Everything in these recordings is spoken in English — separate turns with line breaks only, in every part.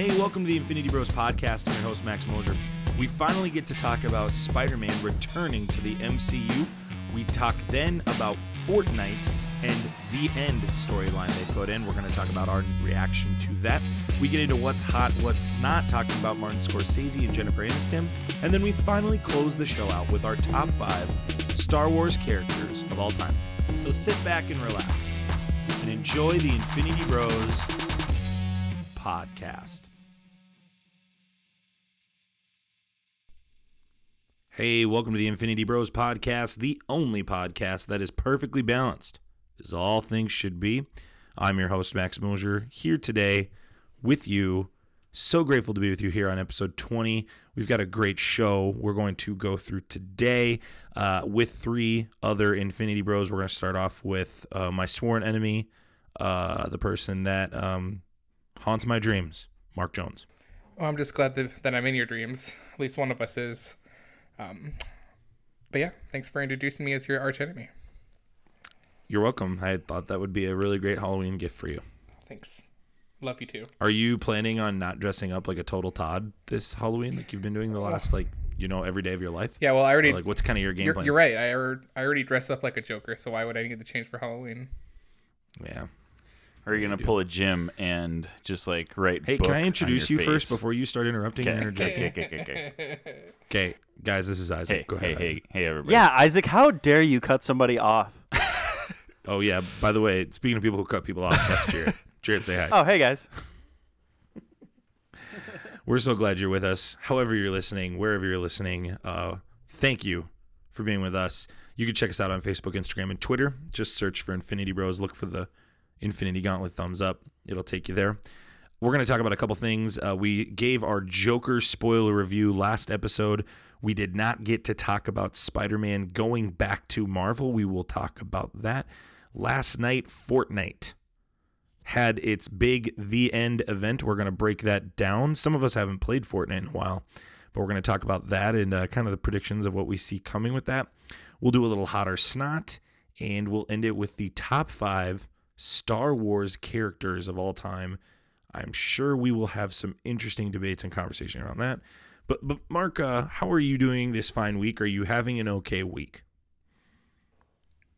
Hey, welcome to the Infinity Bros podcast. I'm your host, Max Mosier. We finally get to talk about Spider Man returning to the MCU. We talk then about Fortnite and the end storyline they put in. We're going to talk about our reaction to that. We get into what's hot, what's not, talking about Martin Scorsese and Jennifer Aniston. And then we finally close the show out with our top five Star Wars characters of all time. So sit back and relax and enjoy the Infinity Bros podcast. Hey, welcome to the Infinity Bros podcast, the only podcast that is perfectly balanced, as all things should be. I'm your host, Max Mosier, here today with you. So grateful to be with you here on episode 20. We've got a great show we're going to go through today uh, with three other Infinity Bros. We're going to start off with uh, my sworn enemy, uh, the person that um, haunts my dreams, Mark Jones.
Well, I'm just glad that, that I'm in your dreams. At least one of us is. Um, but yeah, thanks for introducing me as your arch enemy.
You're welcome. I thought that would be a really great Halloween gift for you.
Thanks. Love you too.
Are you planning on not dressing up like a total Todd this Halloween, like you've been doing the last like you know every day of your life?
Yeah, well, I already
Or, like what's kind of your game
you're,
plan?
you're right. I already, I already dress up like a Joker, so why would I need to change for Halloween?
Yeah.
Are you gonna pull a Jim and just like write?
Hey,
book
can I introduce you
your
first before you start interrupting and
Okay,
interjecting?
okay, okay, okay, okay.
Okay, guys, this is Isaac.
Hey,
Go
hey,
ahead.
hey, hey, hey everybody.
Yeah, Isaac, how dare you cut somebody off?
Oh yeah. By the way, speaking of people who cut people off, that's Jared. Jared, say hi.
Oh, hey guys.
We're so glad you're with us. However you're listening, wherever you're listening, uh, thank you for being with us. You can check us out on Facebook, Instagram, and Twitter. Just search for Infinity Bros. Look for the Infinity Gauntlet thumbs up. It'll take you there. We're going to talk about a couple things. Uh, we gave our Joker spoiler review last episode. We did not get to talk about Spider Man going back to Marvel. We will talk about that. Last night, Fortnite had its big The End event. We're going to break that down. Some of us haven't played Fortnite in a while, but we're going to talk about that and uh, kind of the predictions of what we see coming with that. We'll do a little hot or snot, and we'll end it with the top five Star Wars characters of all time. I'm sure we will have some interesting debates and conversation around that. But, but Mark, uh, how are you doing this fine week? Are you having an okay week?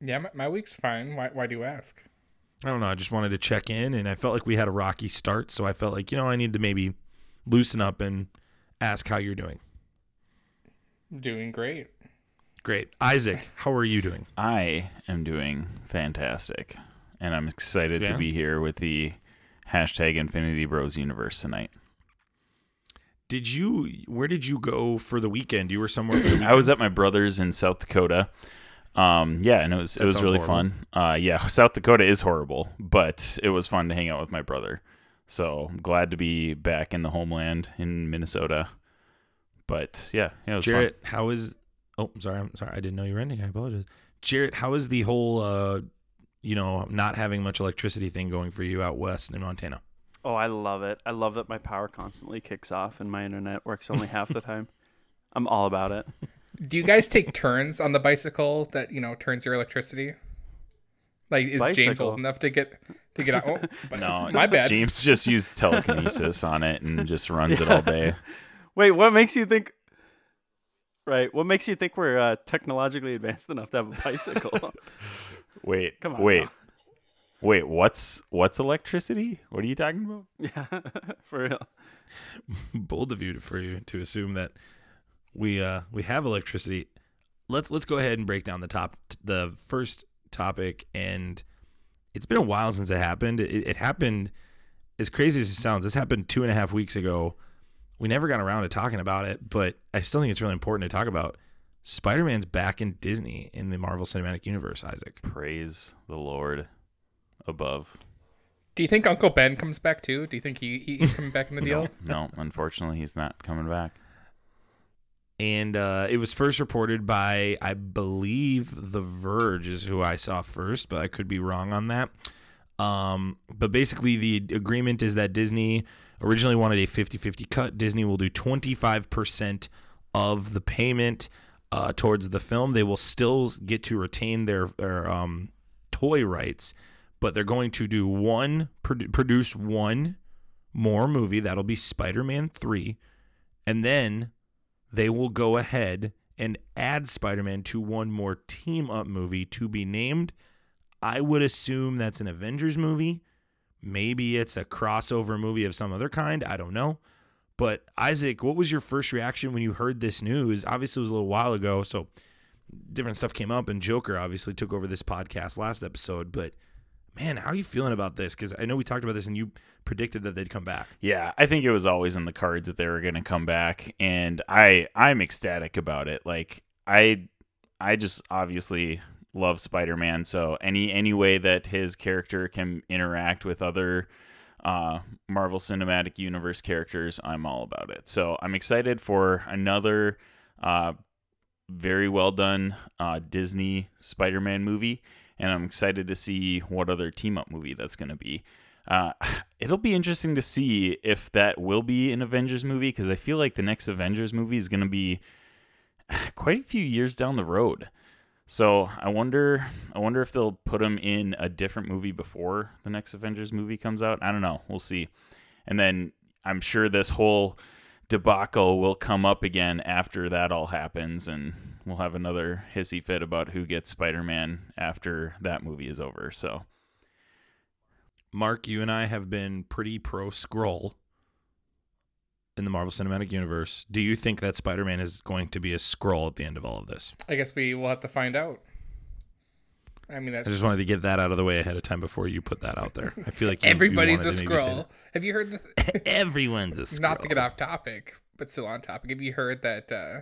Yeah, my, my week's fine. Why, why do you ask?
I don't know. I just wanted to check in, and I felt like we had a rocky start, so I felt like you know I need to maybe loosen up and ask how you're doing.
Doing great.
Great, Isaac. How are you doing?
I am doing fantastic, and I'm excited
Yeah?
to be here with the hashtag Infinity Bros universe tonight.
Did you? Where did you go for the weekend? You were somewhere.
I was at my brother's in South Dakota. Um, yeah, and it was
That
it was really
horrible.
fun. Uh, yeah, South Dakota is horrible, but it was fun to hang out with my brother. So I'm glad to be back in the homeland in Minnesota. But yeah, yeah, it was fun.
Jarrett. How is? Oh, sorry. I'm sorry. I didn't know you were ending. I apologize. Jarrett, how is the whole, uh, you know, not having much electricity thing going for you out west in Montana?
Oh, I love it. I love that my power constantly kicks off and my internet works only half the time. I'm all about it.
Do you guys take turns on the bicycle that you know turns your electricity? Like, is James
Bicycle?
old enough to get to get out? Oh,
No,
my bad.
James just used telekinesis on it and just runs it all day.
Wait, what makes you think? Right, what makes you think we're uh, technologically advanced enough to have a bicycle?
Wait,
Come on
wait,
now.
wait. What's what's electricity? What are you talking about?
yeah, for real.
bold of you to, for you to assume that we uh we have electricity. Let's let's go ahead and break down the top the first topic and it's been a while since it happened. It, it happened as crazy as it sounds. This happened two and a half weeks ago. We never got around to talking about it, but I still think it's really important to talk about. Spider-Man's back in Disney in the Marvel Cinematic Universe. Isaac.
Praise the Lord above.
Do you think Uncle Ben comes back too? Do you think he, he he's coming back in the deal?
No, unfortunately, he's not coming back.
and uh, it was first reported by I believe The Verge is who I saw first, but I could be wrong on that. Um, but basically, the agreement is that Disney originally wanted a 50-50 cut. Disney will do 25% of the payment uh, towards the film. They will still get to retain their, their um, toy rights, but they're going to do one produ- produce one more movie. That'll be Spider Man 3. And then they will go ahead and add Spider Man to one more team up movie to be named. I would assume that's an Avengers movie. Maybe it's a crossover movie of some other kind. I don't know. But Isaac, what was your first reaction when you heard this news? Obviously, it was a little while ago, so different stuff came up, and Joker obviously took over this podcast last episode. But man, how are you feeling about this? Because I know we talked about this, and you predicted that they'd come back.
Yeah, I think it was always in the cards that they were going to come back, and I I'm ecstatic about it. Like I I just obviously love Spider-Man, so any any way that his character can interact with other uh, Marvel Cinematic Universe characters, I'm all about it. So I'm excited for another uh, very well done uh, Disney Spider-Man movie, and I'm excited to see what other team up movie that's going to be. Uh, it'll be interesting to see if that will be an Avengers movie because I feel like the next Avengers movie is going to be quite a few years down the road. So I wonder, I wonder if they'll put him in a different movie before the next Avengers movie comes out. I don't know. We'll see. And then I'm sure this whole debacle will come up again after that all happens, and we'll have another hissy fit about who gets Spider-Man after that movie is over. So,
Mark, you and I have been pretty pro Skrull in the Marvel Cinematic Universe. Do you think that Spider Man is going to be a Skrull at the end of all of this?
I guess we will have to find out. I mean,
I just wanted to get that out of the way ahead of time before you put that out there. I feel like you, you
everybody's
wanted
a
to maybe say
Skrull. Have you heard the? Th-
Everyone's a Skrull.
not to get off topic, but still on topic. Have you heard that uh,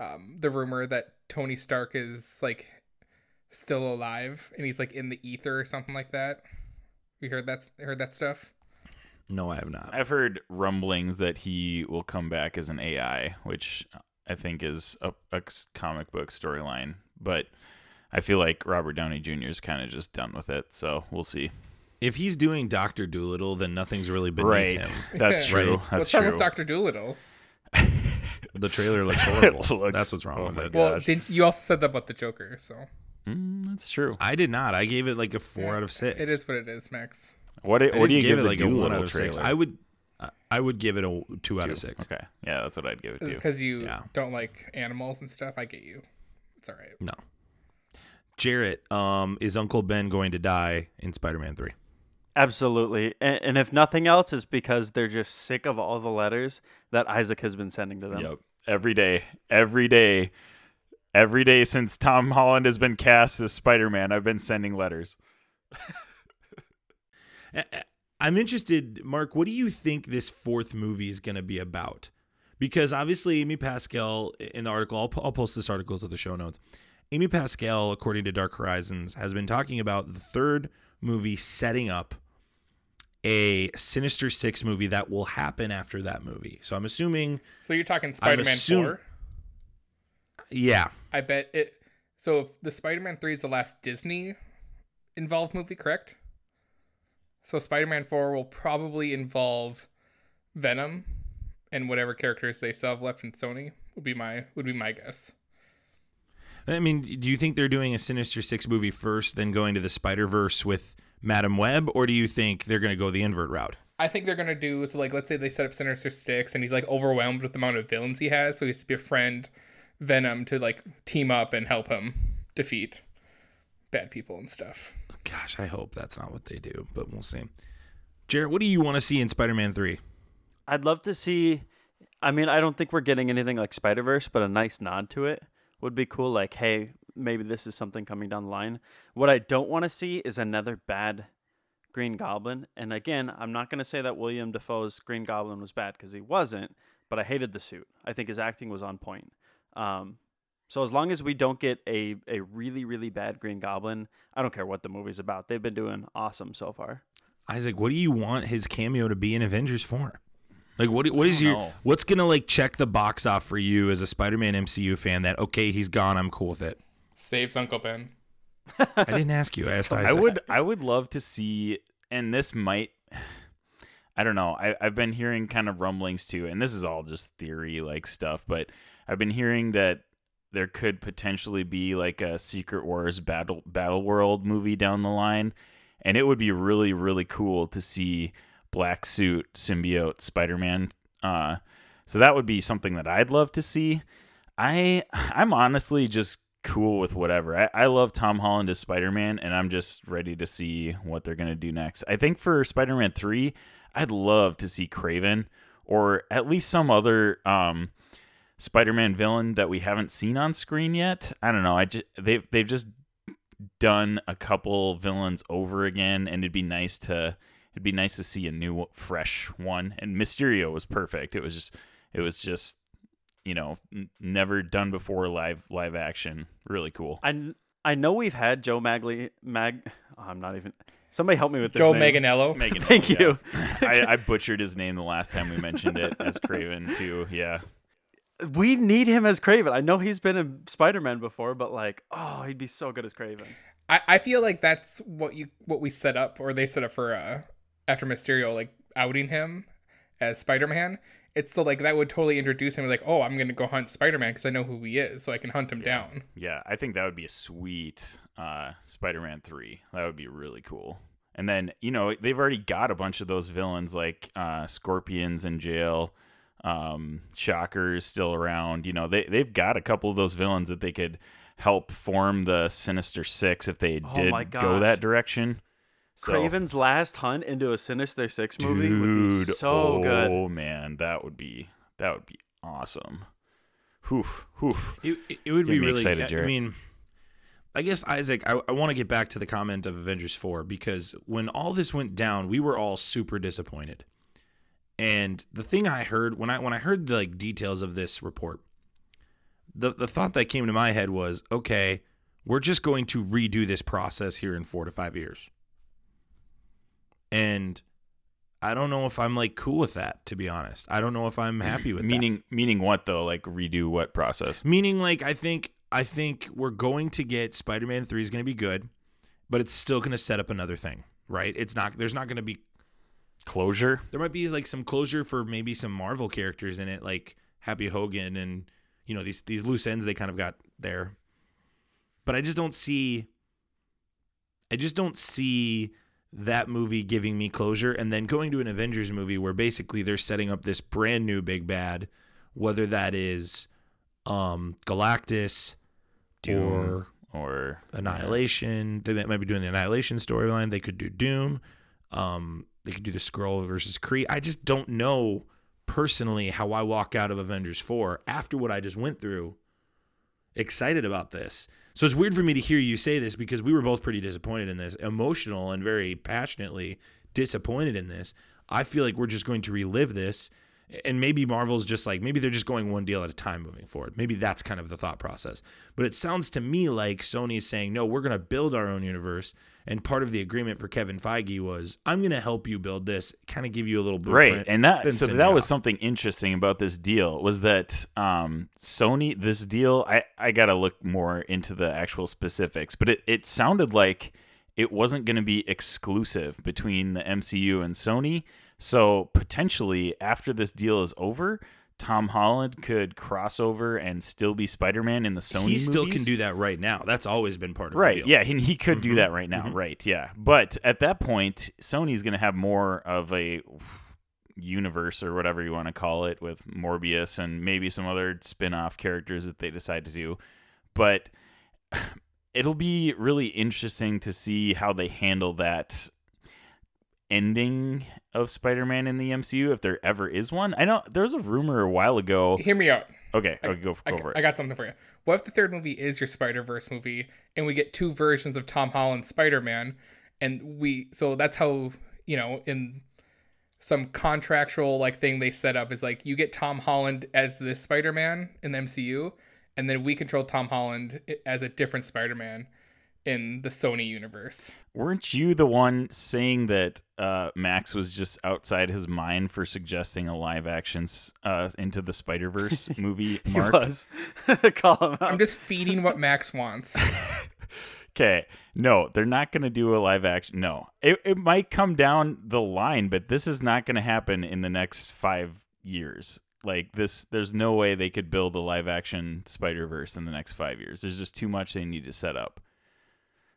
um, the rumor that Tony Stark is like still alive and he's like in the ether or something like that? You heard that? Heard that stuff?
No, I have not.
I've heard rumblings that he will come back as an AI, which I think is a, a comic book storyline. But I feel like Robert Downey Jr. is kind of just done with it. So we'll see.
If he's doing Doctor Dolittle, then nothing's really beneath
Right.
him.
That's
Yeah.
true.
Right.
That's
What's wrong
true.
with Doctor Dolittle?
The trailer looks horrible.
looks-
That's what's wrong
oh
with it.
God.
Well, did you also said that about the Joker? So
Mm, that's true.
I did not. I gave it like a four
Yeah,
out of six.
it is what it is, Max.
What do, what do you
didn't
give,
it
the
like a one out of six? I would. I- I would give it a two out of six.
Okay, yeah, that's what I'd give it
Is
to.
because you
Yeah.
don't like animals and stuff. I get you. It's all right.
No. Jarrett, um, is Uncle Ben going to die in Spider-Man Three?
Absolutely. And, and if nothing else, it's because they're just sick of all the letters that Isaac has been sending to them.
Yep. Every day, every day, every day since Tom Holland has been cast as Spider Man, I've been sending letters.
I'm interested, Mark. What do you think this fourth movie is going to be about? Because obviously, Amy Pascal in the article, I'll, I'll post this article to the show notes. Amy Pascal, according to Dark Horizons, has been talking about the third movie setting up a Sinister Six movie that will happen after that movie. So I'm assuming,
So you're talking Spider-Man
assum-
Four?
yeah,
I bet it. So if the Spider-Man Three is the last Disney involved movie, correct? So Spider-Man Four will probably involve Venom and whatever characters they still have left in Sony. Would be my would be my guess.
I mean, do you think they're doing a Sinister Six movie first, then going to the Spider Verse with Madame Web, or do you think they're going to go the invert route?
I think they're gonna do so. Like, let's say they set up Sinister Six, and he's like overwhelmed with the amount of villains he has, so he has to befriend Venom to like team up and help him defeat bad people and stuff.
Gosh, I hope that's not what they do, but we'll see. Jared, what do you want to see in Spider Man 3?
I'd love to see. I mean, I don't think we're getting anything like Spider Verse, but a nice nod to it would be cool. Like, hey, maybe this is something coming down the line. What I don't want to see is another bad Green Goblin. And again, I'm not going to say that William Dafoe's Green Goblin was bad because he wasn't, but I hated the suit. I think his acting was on point. Um, so as long as we don't get a, a really, really bad Green Goblin, I don't care what the movie's about. They've been doing awesome so far.
Isaac, what do you want his cameo to be in Avengers for? Like, what what is your
know.
what's gonna like check the box off for you as a Spider Man MCU fan? That okay, he's gone, I'm cool with it.
Saves Uncle Ben.
I didn't ask you. I asked Isaac.
I would I would love to see and this might I don't know. I, I've been hearing kind of rumblings too, and this is all just theory like stuff, but I've been hearing that there could potentially be like a Secret Wars Battle Battle World movie down the line. And it would be really, really cool to see black suit symbiote Spider-Man. Uh, so that would be something that I'd love to see. I I'm honestly just cool with whatever. I, I love Tom Holland as Spider-Man, and I'm just ready to see what they're gonna do next. I think for Spider-Man three, I'd love to see Kraven or at least some other um, Spider-Man villain that we haven't seen on screen yet. I don't know. I just they've they've just done a couple villains over again, and it'd be nice to it'd be nice to see a new, fresh one. And Mysterio was perfect. It was just it was just you know n- never done before live live action. Really cool.
I, I know we've had Joe Magli Mag. oh, I'm not even. Somebody help me with this.
Joe
name.
Manganiello.
Megan,
Thank
yeah.
you.
I, I butchered his name the last time we mentioned it as Kraven too. Yeah,
We need him as Kraven. I know he's been in Spider Man before, but like, oh, he'd be so good as Kraven.
I, I feel like that's what you what we set up or they set up for uh after Mysterio like outing him as Spider Man. It's so like that would totally introduce him like oh I'm gonna go hunt Spider Man because I know who he is so I can hunt him down.
yeah. I think that would be a sweet uh, Spider-Man three. That would be really cool. And then you know they've already got a bunch of those villains like uh, Scorpions in jail. Um, Shocker's still around. You know they they've got a couple of those villains that they could help form the Sinister Six if they
Oh
did
my
go that direction. So-
Kraven's last hunt into a Sinister Six movie would be
Dude,
so good.
Oh man, that would be that would be awesome. Hoof, hoof.
It, it- it would
Get
be really.
excited,
I- I mean, I guess Isaac. I, I want to get back to the comment of Avengers Four because when all this went down, we were all super disappointed. And the thing I heard when I when I heard the like details of this report, the the thought that came to my head was, okay, we're just going to redo this process here in four to five years. And I don't know if I'm like cool with that, to be honest. I don't know if I'm happy with that.
Meaning meaning what though? Like redo what process?
Meaning, like, I think I think we're going to get Spider-Man Three is going to be good, but it's still going to set up another thing, right? It's not. There's not going to be.
Closure?
There might be like some closure for maybe some Marvel characters in it, like Happy Hogan and you know these these loose ends they kind of got there. But I just don't see. I just don't see that movie giving me closure, and then going to an Avengers movie where basically they're setting up this brand new big bad, whether that is um Galactus
Doom
or
or
Annihilation. They might be doing the Annihilation storyline. They could do Doom. Um, they could do the Skrull versus Kree. I just don't know personally how I walk out of Avengers 4 after what I just went through excited about this. So it's weird for me to hear you say this because we were both pretty disappointed in this, emotional and very passionately disappointed in this. I feel like we're just going to relive this. And maybe Marvel's just like, maybe they're just going one deal at a time moving forward. Maybe that's kind of the thought process. But it sounds to me like Sony's saying, no, we're going to build our own universe. And part of the agreement for Kevin Feige was, I'm going to help you build this, kind of give you a little blueprint.
right and that so that was
off.
something interesting about this deal was that um sony this deal i i gotta look more into the actual specifics but it, it sounded like it wasn't going to be exclusive between the mcu and sony so potentially after this deal is over tom holland could cross over and still be spider-man in the sony
he still
movies.
can do that right now. That's always been part of
Right.
the deal.
Yeah, he, he could do
Mhm.
that right now. Right. Yeah. But at that point, Sony's going to have more of a universe or whatever you want to call it with Morbius and maybe some other spin-off characters that they decide to do. But it'll be really interesting to see how they handle that ending of Spider-Man in the MCU if there ever is one. I know there was a rumor a while ago.
Hear me out.
Okay, okay go,
I,
go for it.
I got something for you. What if the third movie is your Spider Verse movie, and we get two versions of Tom Holland Spider Man, and we so that's how you know in some contractual like thing they set up is like you get Tom Holland as this Spider Man in the MCU, and then we control Tom Holland as a different Spider Man in the Sony universe.
Weren't you the one saying that uh, Max was just outside his mind for suggesting a live action uh, into the Spider Verse movie?
He
Mark,
was. Call him out.
I'm just feeding what Max wants.
okay, no, they're not going to do a live action. No, it it might come down the line, but this is not going to happen in the next five years. Like this, there's no way they could build a live action Spider Verse in the next five years. There's just too much they need to set up.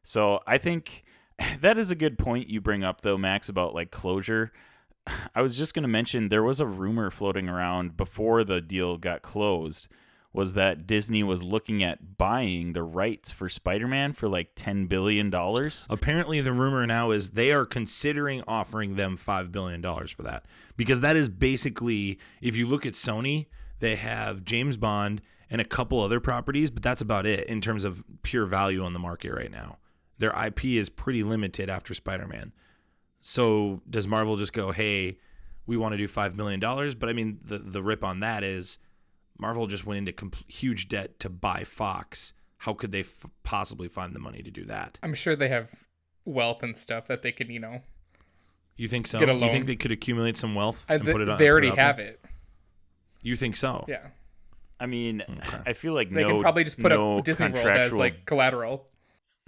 So I think that is a good point you bring up though, Max, about like closure. I was just going to mention there was a rumor floating around before the deal got closed was that Disney was looking at buying the rights for Spider-Man for like 10 billion dollars.
Apparently, the rumor now is they are considering offering them $5 billion for that. Because that is basically, if you look at Sony, they have James Bond and a couple other properties, but that's about it in terms of pure value on the market right now. Their IP is pretty limited after Spider Man. So does Marvel just go, hey, we want to do $5 million? But I mean, the, the rip on that is Marvel just went into com- huge debt to buy Fox. How could they f- possibly find the money to do that?
I'm sure they have wealth and stuff that they can, you know.
You think so?
Get a
You think they could accumulate some wealth
I,
and put it on?
they
put
already
out there?
have it.
You think so?
Yeah.
I mean,
Okay.
I feel like
They
no
can probably just put
no
up Disney World as like collateral.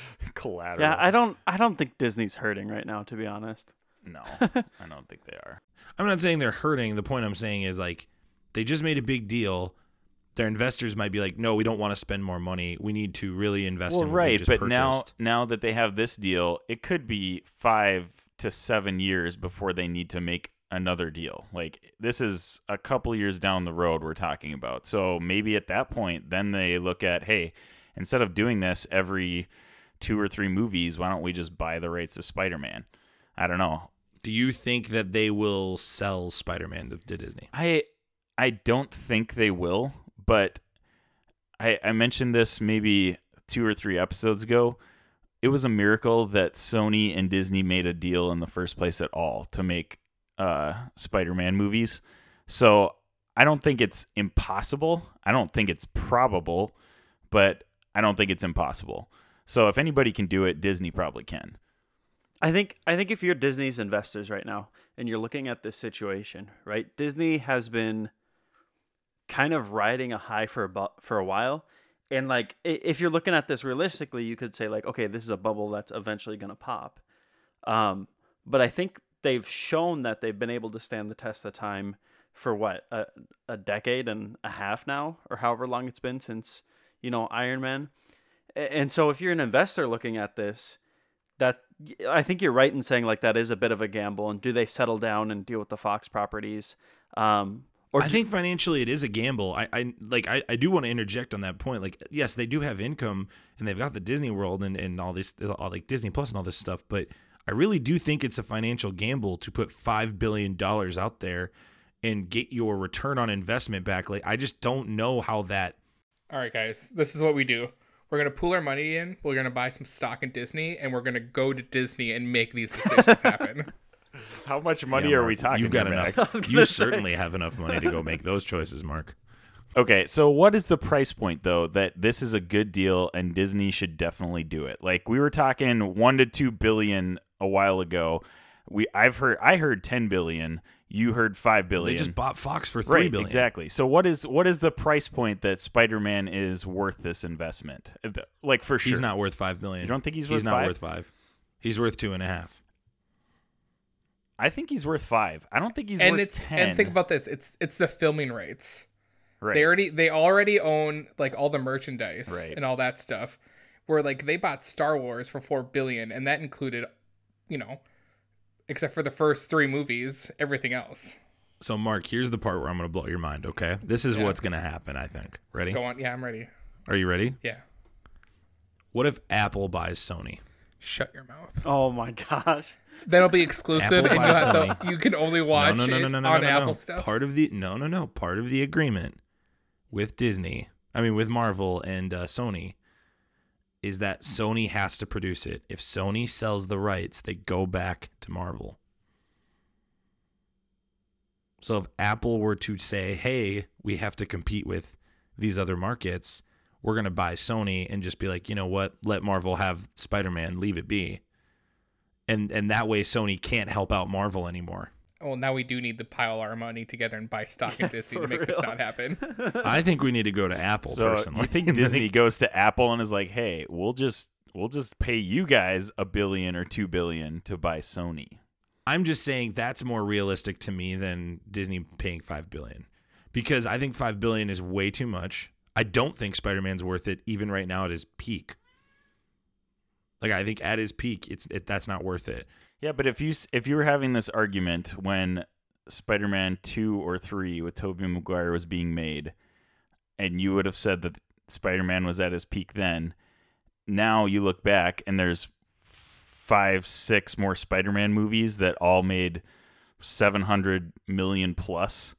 collateral.
Yeah, I don't I don't think Disney's hurting right now, to be honest.
no, I don't think they are.
I'm not saying they're hurting. The point I'm saying is like they just made a big deal. Their investors might be like, no, we don't want to spend more money. We need to really invest
Well,
in what we
right,
just
but
purchased.
now now that they have this deal, it could be five to seven years before they need to make another deal. Like this is a couple years down the road we're talking about. So maybe at that point, then they look at, hey, instead of doing this every two or three movies, why don't we just buy the rights to Spider-Man? I don't know.
Do you think that they will sell Spider-Man to, to Disney?
I I don't think they will, but I I mentioned this maybe two or three episodes ago. It was a miracle that Sony and Disney made a deal in the first place at all to make uh, Spider-Man movies. So I don't think it's impossible. I don't think it's probable, but I don't think it's impossible. So if anybody can do it, Disney probably can.
I think I think if you're Disney's investors right now and you're looking at this situation, right? Disney has been kind of riding a high for a bu- for a while. And like if you're looking at this realistically, you could say like, okay, this is a bubble that's eventually going to pop. Um, but I think they've shown that they've been able to stand the test of time for what a, a decade and a half now, or however long it's been since you know Iron Man. A- And so if you're an investor looking at this, that I think you're right in saying like that is a bit of a gamble. And do they settle down and deal with the Fox properties? Um, or
I think financially it is a gamble. I, I like I, I do want to interject on that point. Like, yes, they do have income and they've got the Disney World and, and all this all like Disney Plus and all this stuff, but I really do think it's a financial gamble to put five billion dollars out there and get your return on investment back. Like I just don't know how that
All right, guys, this is what we do. We're gonna pool our money in. We're gonna buy some stock in Disney, and we're gonna go to Disney and make these decisions happen.
How much money
Yeah,
are
Mark,
we talking?
You've got
here,
enough. You certainly have enough money to go make those choices, Mark.
Okay, so what is the price point though that this is a good deal and Disney should definitely do it? Like we were talking 1 to 2 billion a while ago. We I've heard I heard 10 billion, you heard 5 billion.
They just bought Fox for three
right,
billion.
exactly. So what is what is the price point that Spider-Man is worth this investment? Uh, Like for sure.
He's not worth five billion.
You don't think he's
He's
worth
not
five?
worth five. He's worth two and a half.
I think he's worth 5. I don't think he's
and
worth
it's
10.
and think about this. It's it's the filming rights.
right.
They already they already own like all the merchandise
Right.
and all that stuff. Where like they bought Star Wars for four billion, and that included, you know, except for the first three movies, everything else.
So, Mark, here's the part where I'm going to blow your mind. Okay, this is
Yeah.
what's going to happen. I think. Ready?
Go on. Yeah, I'm ready.
Are you ready?
Yeah.
What if Apple buys Sony?
Shut your mouth.
oh my gosh,
That'll be exclusive,
Apple
and you
buys
have to, you can only watch
no, no, no,
it
no, no,
on
no, no,
Apple
no.
stuff.
Part of the no, no, no. Part of the agreement with Disney, I mean with Marvel and uh, Sony, is that Sony has to produce it. If Sony sells the rights, they go back to Marvel. So if Apple were to say, "Hey, we have to compete with these other markets," we're going to buy Sony and just be like, "You know what? Let Marvel have Spider-Man, leave it be." And and that way Sony can't help out Marvel anymore.
Well, now we do need to pile our money together and buy stock in Disney to
for
make this not happen.
I think we need to go to Apple
So
personally.
you think Disney goes to Apple and is like, "Hey, we'll just we'll just pay you guys a billion or 2 billion to buy Sony."
I'm just saying that's more realistic to me than Disney paying five billion, because I think five billion is way too much. I don't think Spider-Man's worth it even right now at his peak. Like I think at his peak, it's it, that's not worth it.
Yeah, but if you if you were having this argument when Spider-Man 2 or 3 with Tobey Maguire was being made and you would have said that Spider-Man was at his peak then, now you look back and there's 5 6 more Spider-Man movies that all made 700 million plus.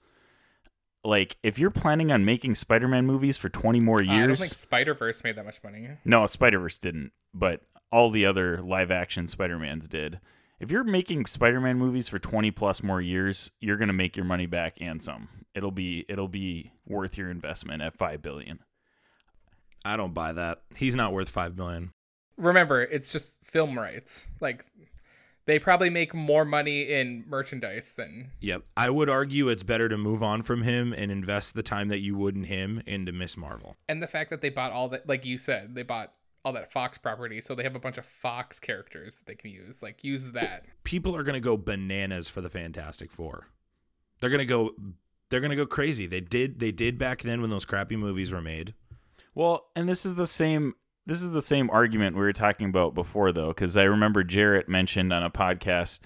Like if you're planning on making Spider-Man movies for 20 more
Uh, I don't
years,
think Spider Verse made that much money.
no, Spider Verse didn't, but all the other live action Spider Mans did. If you're making Spider Man movies for twenty plus more years, you're gonna make your money back and some. It'll be it'll be worth your investment at five billion.
I don't buy that. He's not worth five billion.
Remember, it's just film rights. Like they probably make more money in merchandise than
Yep. I would argue it's better to move on from him and invest the time that you would in him into Miss Marvel.
and the fact that they bought all that like you said, they bought all that Fox property, so they have a bunch of Fox characters that they can use. Like use that.
People are gonna go bananas for the Fantastic Four. They're gonna go. They're gonna go crazy. They did. They did back then when those crappy movies were made.
Well, and this is the same this is the same argument we were talking about before though, because I remember Jarrett mentioned on a podcast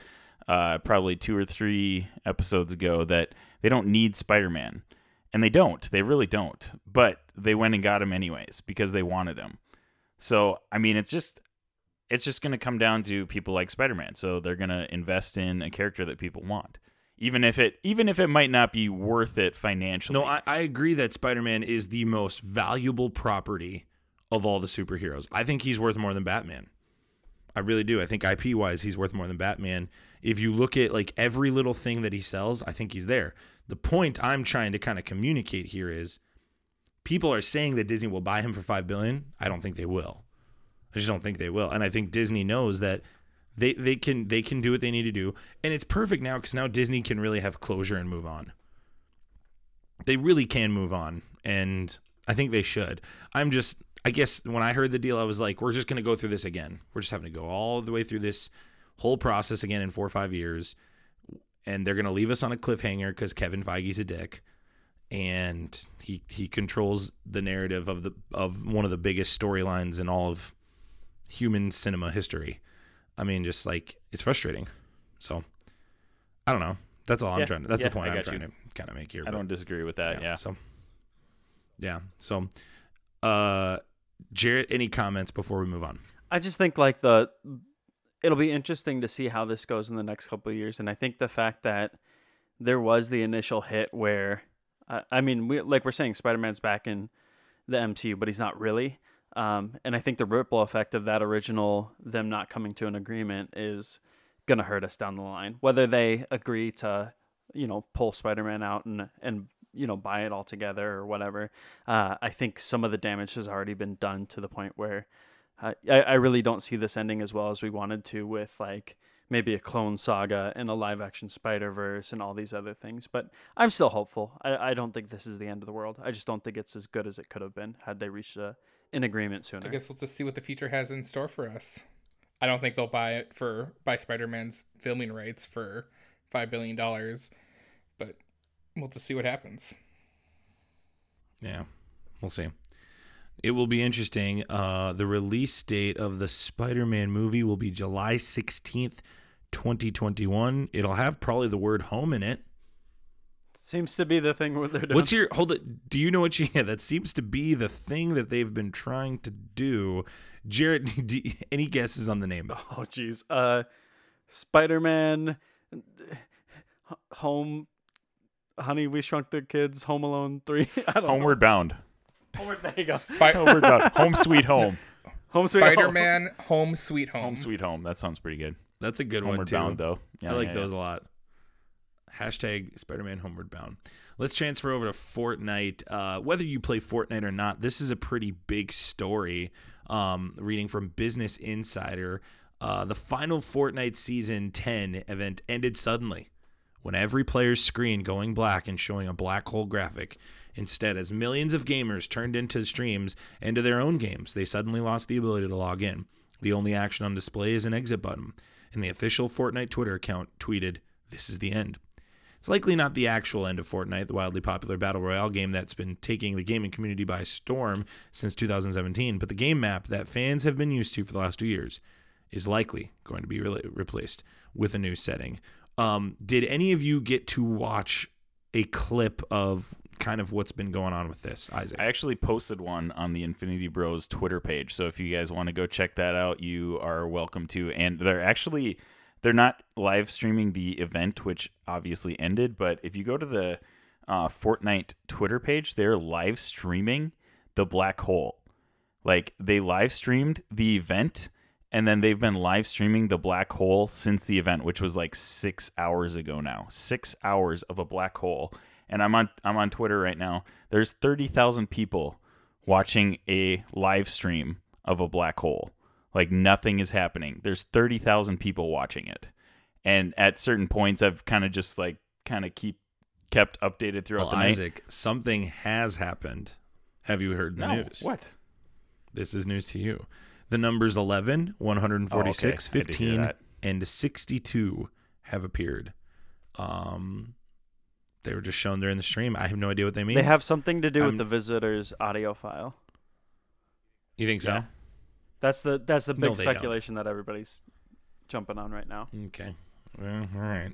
uh, probably two or three episodes ago that they don't need Spider Man. And they don't. They really don't. But they went and got him anyways because they wanted him. So I mean it's just it's just gonna come down to people like Spider Man. So they're gonna invest in a character that people want. Even if it even if it might not be worth it financially.
No, I, I agree that Spider Man is the most valuable property of all the superheroes. I think he's worth more than Batman. I really do. I think IP wise, he's worth more than Batman. If you look at like every little thing that he sells, I think he's there. The point I'm trying to kind of communicate here is people are saying that Disney will buy him for five billion. I don't think they will. I just don't think they will. And I think Disney knows that they they can they can do what they need to do. And it's perfect now because now Disney can really have closure and move on they really can move on and i think they should i'm just i guess when i heard the deal i was like we're just going to go through this again we're just having to go all the way through this whole process again in four or five years and they're going to leave us on a cliffhanger because kevin feige's a dick and he he controls the narrative of the of one of the biggest storylines in all of human cinema history i mean just like it's frustrating so i don't know that's all i'm trying to that's
yeah,
the point
I
i'm trying
you.
to kind of make here
I
but-
don't disagree with that, yeah.
So, yeah. So, uh, Jarrett, any comments before we move on?
I just think like the it'll be interesting to see how this goes in the next couple of years, and I think the fact that there was the initial hit where, I mean, we like we're saying Spider Man's back in the MCU, but he's not really. Um, and I think the ripple effect of that original them not coming to an agreement is gonna hurt us down the line. Whether they agree to, you know, pull Spider Man out and and you know buy it all together or whatever, uh, I think some of the damage has already been done to the point where I, I I really don't see this ending as well as we wanted to with like maybe a clone saga and a live action Spider Verse and all these other things. But I'm still hopeful. I, I don't think this is the end of the world. I just don't think it's as good as it could have been had they reached a, an agreement sooner.
I guess we'll just see what the future has in store for us. I don't think they'll buy it for buy Spider Man's filming rights for five billion dollars, but we'll just see what happens.
Yeah, we'll see. It will be interesting. Uh, the release date of the Spider-Man movie will be July sixteenth, twenty twenty-one. It'll have probably the word "home" in it.
Seems to be the thing where they're doing.
What's your hold it? Do you know what you? Yeah, that seems to be the thing that they've been trying to do. Jared, do you- any guesses on the name?
Oh jeez. Uh Spider Man Home Honey, we shrunk the kids, Home Alone three. I don't
Homeward Bound.
Know. Homeward there you go.
Spi-
Homeward Bound. Home Sweet Home.
Home Sweet Home.
Spider Man Home Sweet Home.
Home Sweet Home. That sounds pretty good.
That's a good one
Homeward
too.
Bound though. Yeah,
I like
yeah,
those
yeah.
a lot. Hashtag Spider-Man Homeward Bound. Let's transfer over to Fortnite. Uh, whether you play Fortnite or not, this is a pretty big story. Um, reading from Business Insider, uh, the final Fortnite Season 10 event ended suddenly when every player's screen going black and showing a black hole graphic. Instead, as millions of gamers turned into streams and to their own games, they suddenly lost the ability to log in. The only action on display is an exit button, and the official Fortnite Twitter account tweeted, This is the end. It's likely not the actual end of Fortnite, the wildly popular battle royale game that's been taking the gaming community by storm since 2017, but the game map that fans have been used to for the last two years. is likely going to be re- replaced with a new setting. Um, did any of you get to watch a clip of kind of what's been going on with this, Isaac?
I actually posted one on the Infinity Bros Twitter page. So if you guys want to go check that out, you are welcome to. And they're actually they're not live streaming the event, which obviously ended. But if you go to the uh, Fortnite Twitter page, they're live streaming the black hole. Like they live streamed the event, and then they've been live streaming the black hole since the event, which was like six hours ago now. Six hours of a black hole, and I'm on I'm on Twitter right now. There's thirty thousand people watching a live stream of a black hole. Like nothing is happening. There's thirty thousand people watching it, and at certain points, I've kind of just like kind of keep kept updated throughout
well,
the night.
Isaac, something has happened. Have you heard the
No,
news?
what?
This is news to you. The numbers 11, 146,
Oh, okay. I did hear
15, and 62 have appeared. Um, they were just shown during the stream. I have no idea what they mean.
They have something to do with the visitor's audio file.
you think so?
Yeah.
That's the that's the
No,
big
don't.
speculation that everybody's jumping on right now.
Okay. Well, all right.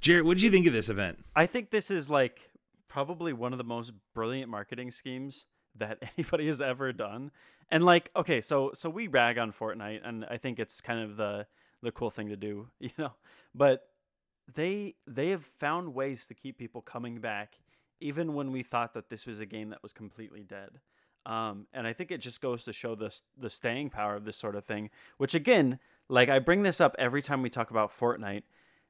Jared, what did you think of this event?
I think this is like probably one of the most brilliant marketing schemes that anybody has ever done. And like, okay, so so we rag on Fortnite, and I think it's kind of the the cool thing to do, you know. But they they have found ways to keep people coming back, even when we thought that this was a game that was completely dead. Um, and I think it just goes to show the the staying power of this sort of thing. Which again, like I bring this up every time we talk about Fortnite.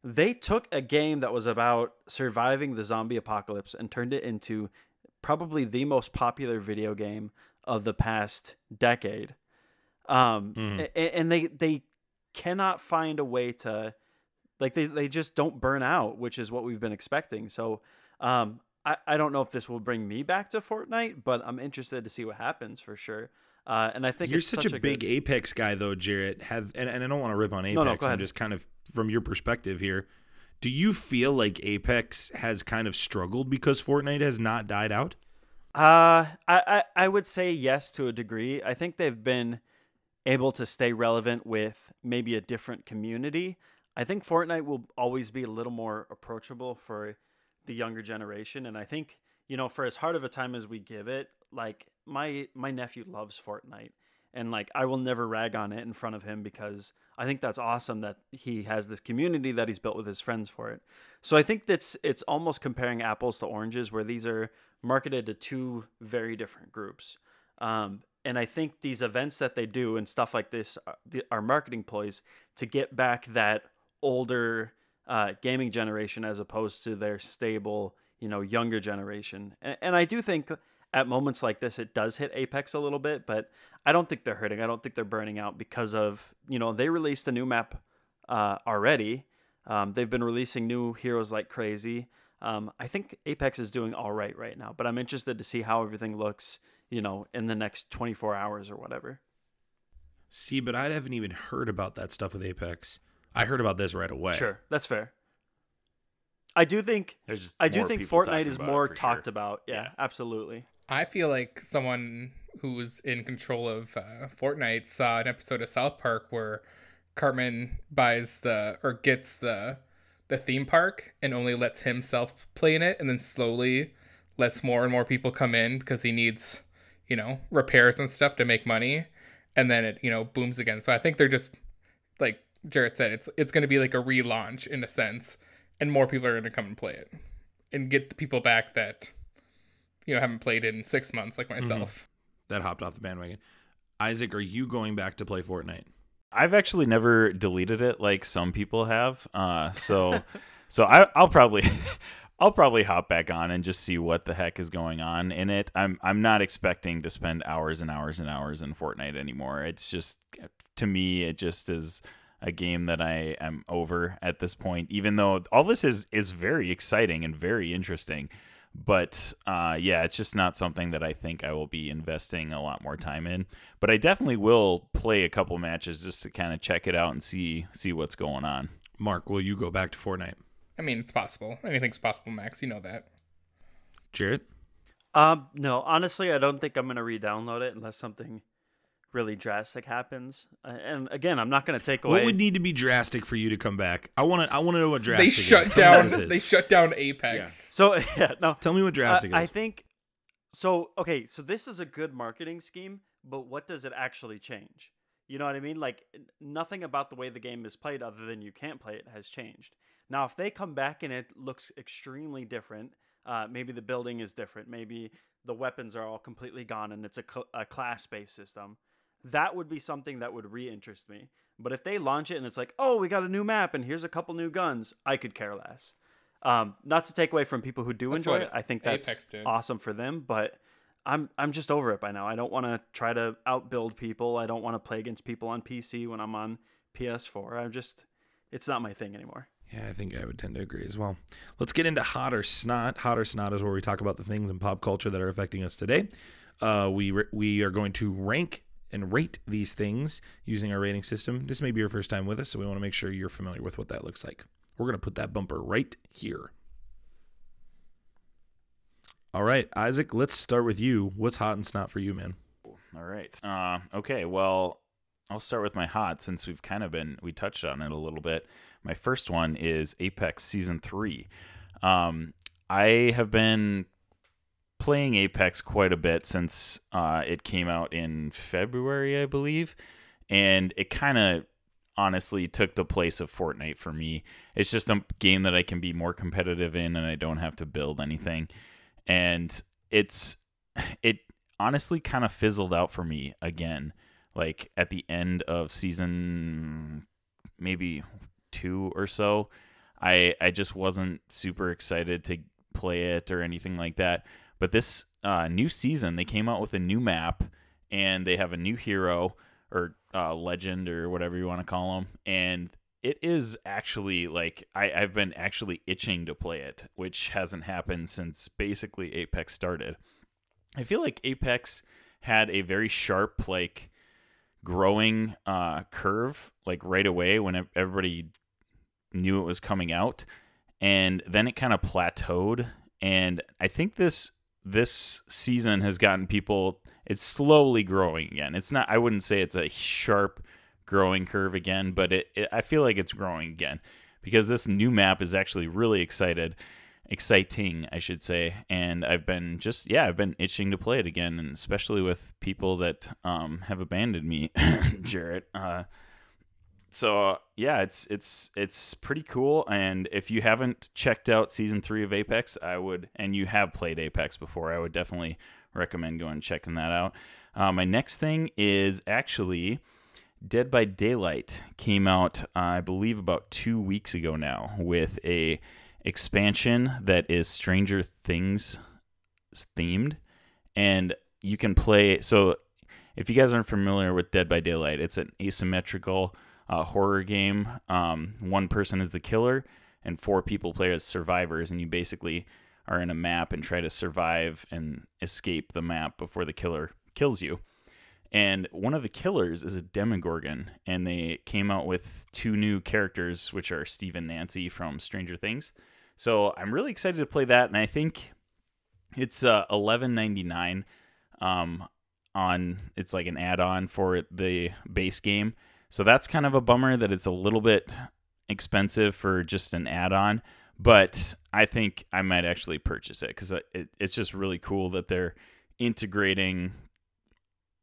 They took a game that was about surviving the zombie apocalypse and turned it into probably the most popular video game of the past decade. Um,
Mm.
a- a- and they they cannot find a way to like they, they just don't burn out, which is what we've been expecting. So um, I, I don't know if this will bring me back to Fortnite, but I'm interested to see what happens for sure. Uh, and I think
You're
it's
such, a, big
good-
Apex guy, though, Jarrett. Have and, and I don't want to rip on Apex.
No, no,
I'm just kind of from your perspective here. Do you feel like Apex has kind of struggled because Fortnite has not died out?
Uh, I, I, I would say yes to a degree. I think they've been able to stay relevant with maybe a different community. I think Fortnite will always be a little more approachable for the younger generation. And I think, you know, for as hard of a time as we give it, like my my nephew loves Fortnite. And like I will never rag on it in front of him because I think that's awesome that he has this community that he's built with his friends for it. So I think that's it's almost comparing apples to oranges where these are marketed to two very different groups. Um, and I think these events that they do and stuff like this are, are marketing ploys to get back that older uh, gaming generation as opposed to their stable, you know, younger generation. And, and I do think at moments like this, it does hit Apex a little bit, but I don't think they're hurting. I don't think they're burning out because of, you know, they released a new map uh, already. Um, they've been releasing new heroes like crazy. Um, I think Apex is doing all right right now, but I'm interested to see how everything looks, you know, in the next 24 hours or whatever.
See, but I haven't even heard about that stuff with Apex. I heard about this right away.
Sure, that's fair. I do think I do think Fortnite is more
for
talked
sure.
about. Yeah,
Yeah.
absolutely.
I feel like someone who's in control of uh, Fortnite saw an episode of South Park where Cartman buys the or gets the the theme park and only lets himself play in it, and then slowly lets more and more people come in because he needs, you know, repairs and stuff to make money, and then it you know booms again. So I think they're just like Jarrett said, it's it's going to be like a relaunch in a sense, and more people are going to come and play it, and get the people back that you know haven't played in six months like myself.
That hopped off the bandwagon. Isaac, are you going back to play Fortnite?
I've actually never deleted it like some people have. Uh, so, so I, I'll probably, I'll probably hop back on and just see what the heck is going on in it. I'm, I'm not expecting to spend hours and hours and hours in Fortnite anymore. It's just, to me, it just is a game that I am over at this point. Even though all this is is very exciting and very interesting, but uh, yeah, it's just not something that I think I will be investing a lot more time in. But I definitely will play a couple matches just to kind of check it out and see see what's going on.
Mark, will you go back to Fortnite?
I mean, it's possible. Anything's possible, Max. You know that.
Jarrett?
Um, no, honestly, I don't think I'm gonna re-download it unless something really drastic happens. Uh, and again, I'm not going to take away.
What would need to be drastic for you to come back? I want to. I want to know what drastic.
They
drastic.
shut
is. Tell me
down.
this is.
They shut down Apex.
so yeah, no.
Tell me what
Uh,
drastic
I think so. Okay, so this is a good marketing scheme, but what does it actually change? You know what I mean? Like nothing about the way the game is played, other than you can't play it, has changed. Now, if they come back and it looks extremely different, uh, maybe the building is different, maybe the weapons are all completely gone and it's a, cl- a class-based system. That would be something that would re-interest me. But if they launch it and it's like, oh, we got a new map and here's a couple new guns, I could care less. Um, not to take away from people who do
That's
enjoy it. I think that's awesome for them, but I'm I'm just over it by now. I don't want to try to outbuild people. I don't want to play against people on PC when I'm on PS4. I'm just it's not my thing anymore.
Yeah, I think I would tend to agree as well. Let's get into hot or snot. Hot or snot is where we talk about the things in pop culture that are affecting us today. Uh, we re- we are going to rank and rate these things using our rating system. This may be your first time with us, so we want to make sure you're familiar with what that looks like. We're going to put that bumper right here. All right, Isaac, let's start with you. What's hot and snot for you, man?
All right. Uh, okay. Well, I'll start with my hot since we've kind of been we touched on it a little bit. My first one is Apex Season Three. Um, I have been playing Apex quite a bit since uh, it came out in February, I believe, and it kind of honestly took the place of Fortnite for me. It's just a game that I can be more competitive in, and I don't have to build anything. And it's it honestly kind of fizzled out for me again like at the end of season maybe 2 or so i i just wasn't super excited to play it or anything like that but this uh, new season they came out with a new map and they have a new hero or uh, legend or whatever you want to call them and it is actually like I, I've been actually itching to play it, which hasn't happened since basically Apex started. I feel like Apex had a very sharp like growing uh, curve like right away when everybody knew it was coming out, and then it kind of plateaued. And I think this this season has gotten people. It's slowly growing again. It's not. I wouldn't say it's a sharp growing curve again, but it, it I feel like it's growing again because this new map is actually really excited exciting, I should say. And I've been just yeah, I've been itching to play it again, and especially with people that um, have abandoned me, Jarrett. Uh, so yeah, it's it's it's pretty cool. And if you haven't checked out season three of Apex, I would, and you have played Apex before, I would definitely recommend going and checking that out. Uh, my next thing is actually Dead by Daylight came out, uh, I believe, about two weeks ago now with a expansion that is Stranger Things themed, and you can play. So, if you guys aren't familiar with Dead by Daylight, it's an asymmetrical uh, horror game. Um, one person is the killer, and four people play as survivors, and you basically are in a map and try to survive and escape the map before the killer kills you. And one of the killers is a Demogorgon, and they came out with two new characters, which are Steve and Nancy from Stranger Things. So I'm really excited to play that, and I think it's uh, 11.99 um, on. It's like an add-on for the base game. So that's kind of a bummer that it's a little bit expensive for just an add-on. But I think I might actually purchase it because it, it's just really cool that they're integrating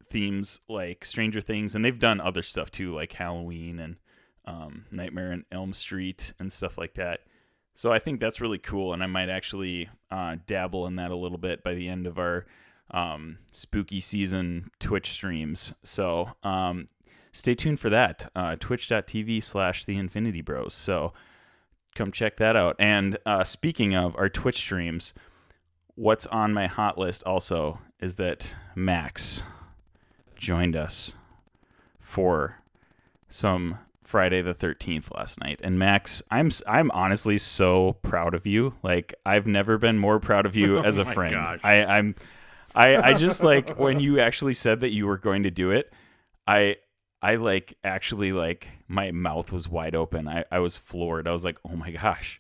themes like Stranger Things, and they've done other stuff too, like Halloween and um, Nightmare on Elm Street and stuff like that. So I think that's really cool, and I might actually uh, dabble in that a little bit by the end of our um, spooky season Twitch streams. So um, stay tuned for that. Uh, Twitch.tv slash The Infinity Bros. So come check that out. And uh, speaking of our Twitch streams, what's on my hot list also is that Max joined us for some Friday the 13th last night. And Max, I'm I'm honestly so proud of you. Like I've never been more proud of you
Oh
as a friend.
gosh.
I I'm I I just like when you actually said that you were going to do it, I I like actually like my mouth was wide open. I I was floored. I was like, "Oh my gosh."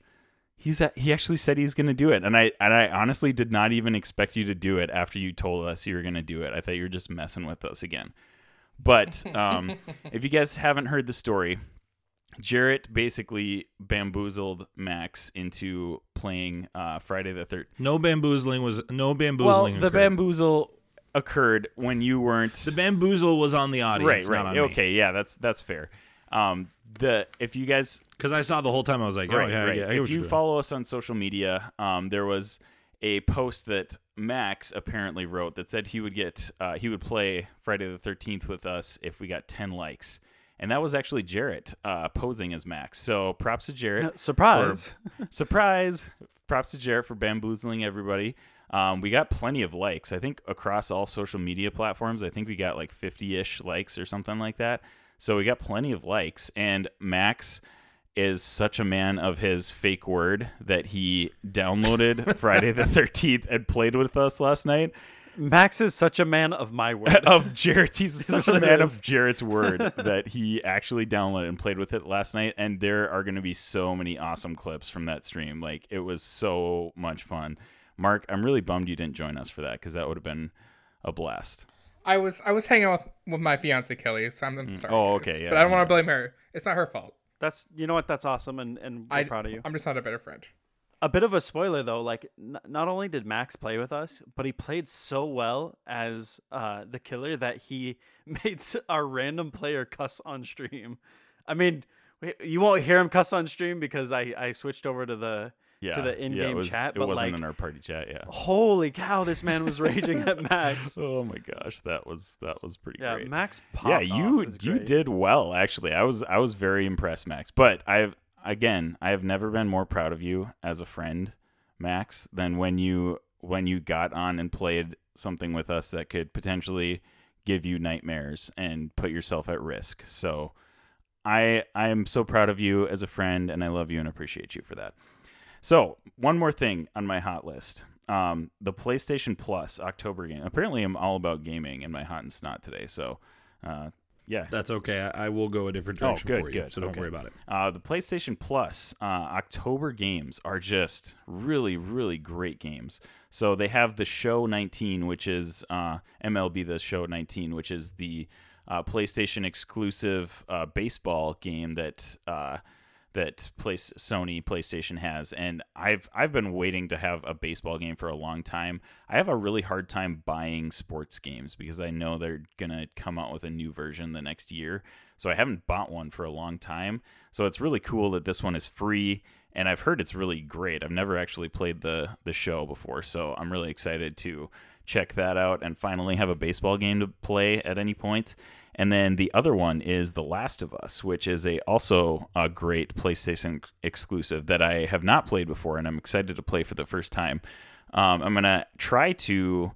He's at, he actually said he's going to do it. And I and I honestly did not even expect you to do it after you told us you were going to do it. I thought you were just messing with us again. But um, if you guys haven't heard the story, Jarrett basically bamboozled Max into playing uh, Friday the Third.
No bamboozling was no bamboozling.
Well,
bamboozling.
the
occurred.
bamboozle occurred when you weren't
the bamboozle was on the audience,
right.
not
Right.
on
Okay. Yeah. That's that's fair. Um, the if you guys
Because I saw the whole time, I was like, oh
right,
yeah,
right.
yeah. I get what
if
you're
you
doing.
follow us on social media, um, there was a post that Max apparently wrote that said he would get uh, he would play Friday the Thirteenth with us if we got ten likes, and that was actually Jarrett uh, posing as Max. So props to Jarrett.
Surprise.
Surprise! Props to Jarrett for bamboozling everybody. Um, we got plenty of likes. I think across all social media platforms, I think we got like 50 ish likes or something like that. So we got plenty of likes. And Max is such a man of his fake word that he downloaded Friday the 13th and played with us last night.
Max is such a man of my word.
Of Jarrett, he's such a man
is.
of Jarrett's word that he actually downloaded and played with it last night. And there are going to be so many awesome clips from that stream. Like it was so much fun. Mark, I'm really bummed you didn't join us for that because that would have been a blast.
I was I was hanging out with, with my fiance Kelly, so I'm, I'm sorry.
Oh,
guys.
okay, yeah,
but I don't want to blame her. It's not her fault.
That's you know what? That's awesome, and and we're
I,
proud of you.
I'm just not a better friend.
A bit of a spoiler though, like n- not only did Max play with us, but he played so well as uh, the killer that he made our random player cuss on stream. I mean, you won't hear him cuss on stream because I I switched over to the
Yeah,
to the
yeah,
in-game
it was,
chat,
It
but
wasn't
like,
in our party chat. Yeah.
holy cow, this man was raging at Max.
Oh my gosh, that was that was pretty
Yeah,
great.
Max popped
yeah, you
It
you
great.
did well actually. I was I was very impressed, Max. But I've again, I have never been more proud of you as a friend, Max, than when you when you got on and played something with us that could potentially give you nightmares and put yourself at risk. So I I am so proud of you as a friend and I love you and appreciate you for that. So, one more thing on my hot list. Um, the PlayStation Plus October game. Apparently, I'm all about gaming in my hot and snot today. So, uh, yeah.
That's okay. I, I will go a different direction
Oh,
direction
good,
for you,
good.
so don't
Okay.
worry about it.
Uh, the PlayStation Plus uh, October games are just really, really great games. So they have the Show 19, which is uh, MLB The Show 19, which is the uh, PlayStation exclusive uh, baseball game that uh, that place Sony PlayStation has, and I've I've been waiting to have a baseball game for a long time. I have a really hard time buying sports games because I know they're gonna come out with a new version the next year. So I haven't bought one for a long time. So it's really cool that this one is free, and I've heard it's really great. I've never actually played the the show before, so I'm really excited to check that out and finally have a baseball game to play at any point. And then the other one is The Last of Us, which is a also a great PlayStation exclusive that I have not played before, and I'm excited to play for the first time. Um, I'm gonna try to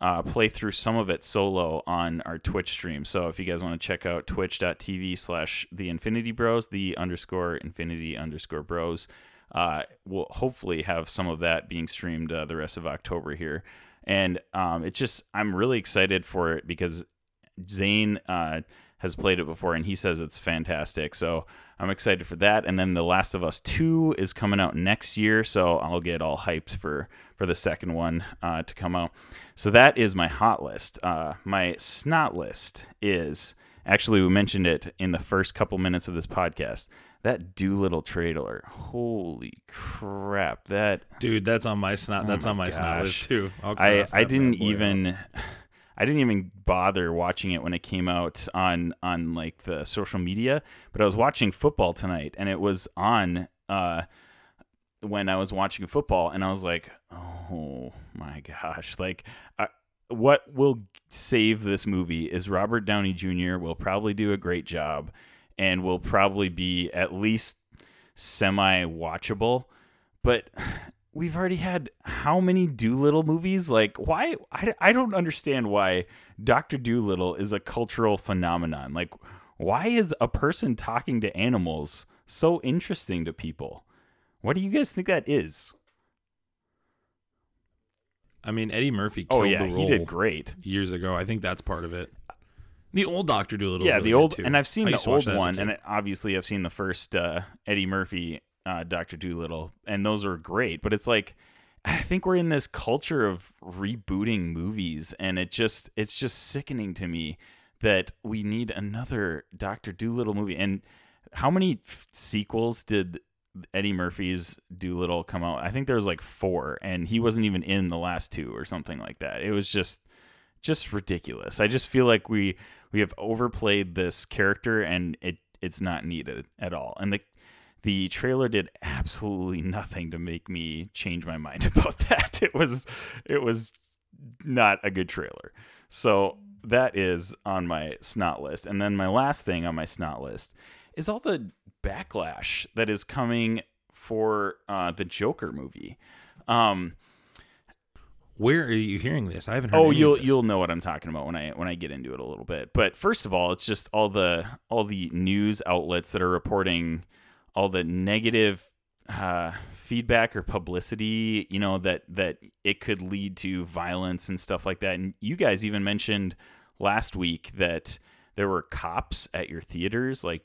uh, play through some of it solo on our Twitch stream. So if you guys want to check out twitch.tv slash the Infinity Bros, the underscore Infinity underscore Bros, uh, we'll hopefully have some of that being streamed uh, the rest of October here. And um, it's just I'm really excited for it because Zane uh, has played it before and he says it's fantastic. So I'm excited for that. And then The Last of Us 2 is coming out next year. So I'll get all hyped for, for the second one uh, to come out. So that is my hot list. Uh, my snot list is actually, we mentioned it in the first couple minutes of this podcast. That Dolittle trailer. Holy crap. That
Dude, that's on my snot. That's
Oh my
on my snot list too. I'll
I I didn't
even. out.
I didn't even bother watching it when it came out on on like the social media, but I was watching football tonight and it was on uh when I was watching football and I was like, "Oh my gosh." Like I, what will save this movie is Robert Downey Jr. will probably do a great job and will probably be at least semi watchable. But we've already had how many Dolittle movies? Like, why? I, I don't understand why Dr. Dolittle is a cultural phenomenon. Like, why is a person talking to animals so interesting to people? What do you guys think that is?
I mean, Eddie Murphy
Oh,
killed
yeah,
the
he did great.
years ago. I think that's part of it. The old Doctor Dolittle.
yeah,
really
the old, and I've seen
I
the
used to watch
old
that as a
one, and obviously I've seen the first uh, Eddie Murphy, uh, Doctor Dolittle, and those are great. But it's like, I think we're in this culture of rebooting movies, and it just, it's just sickening to me that we need another Doctor Dolittle movie. And how many f- sequels did Eddie Murphy's Dolittle come out? I think there was like four, and he wasn't even in the last two or something like that. It was just just ridiculous. I just feel like we we have overplayed this character, and it it's not needed at all. And the the trailer did absolutely nothing to make me change my mind about that. It was it was not a good trailer. So that is on my snot list. And then my last thing on my snot list is all the backlash that is coming for uh, the Joker movie. Um,
Where are you hearing this? I haven't heard.
oh, you'll you'll know what I'm talking about when I when I get into it a little bit. But first of all, it's just all the all the news outlets that are reporting all the negative uh, feedback or publicity. You know that that it could lead to violence and stuff like that. And you guys even mentioned last week that there were cops at your theaters. Like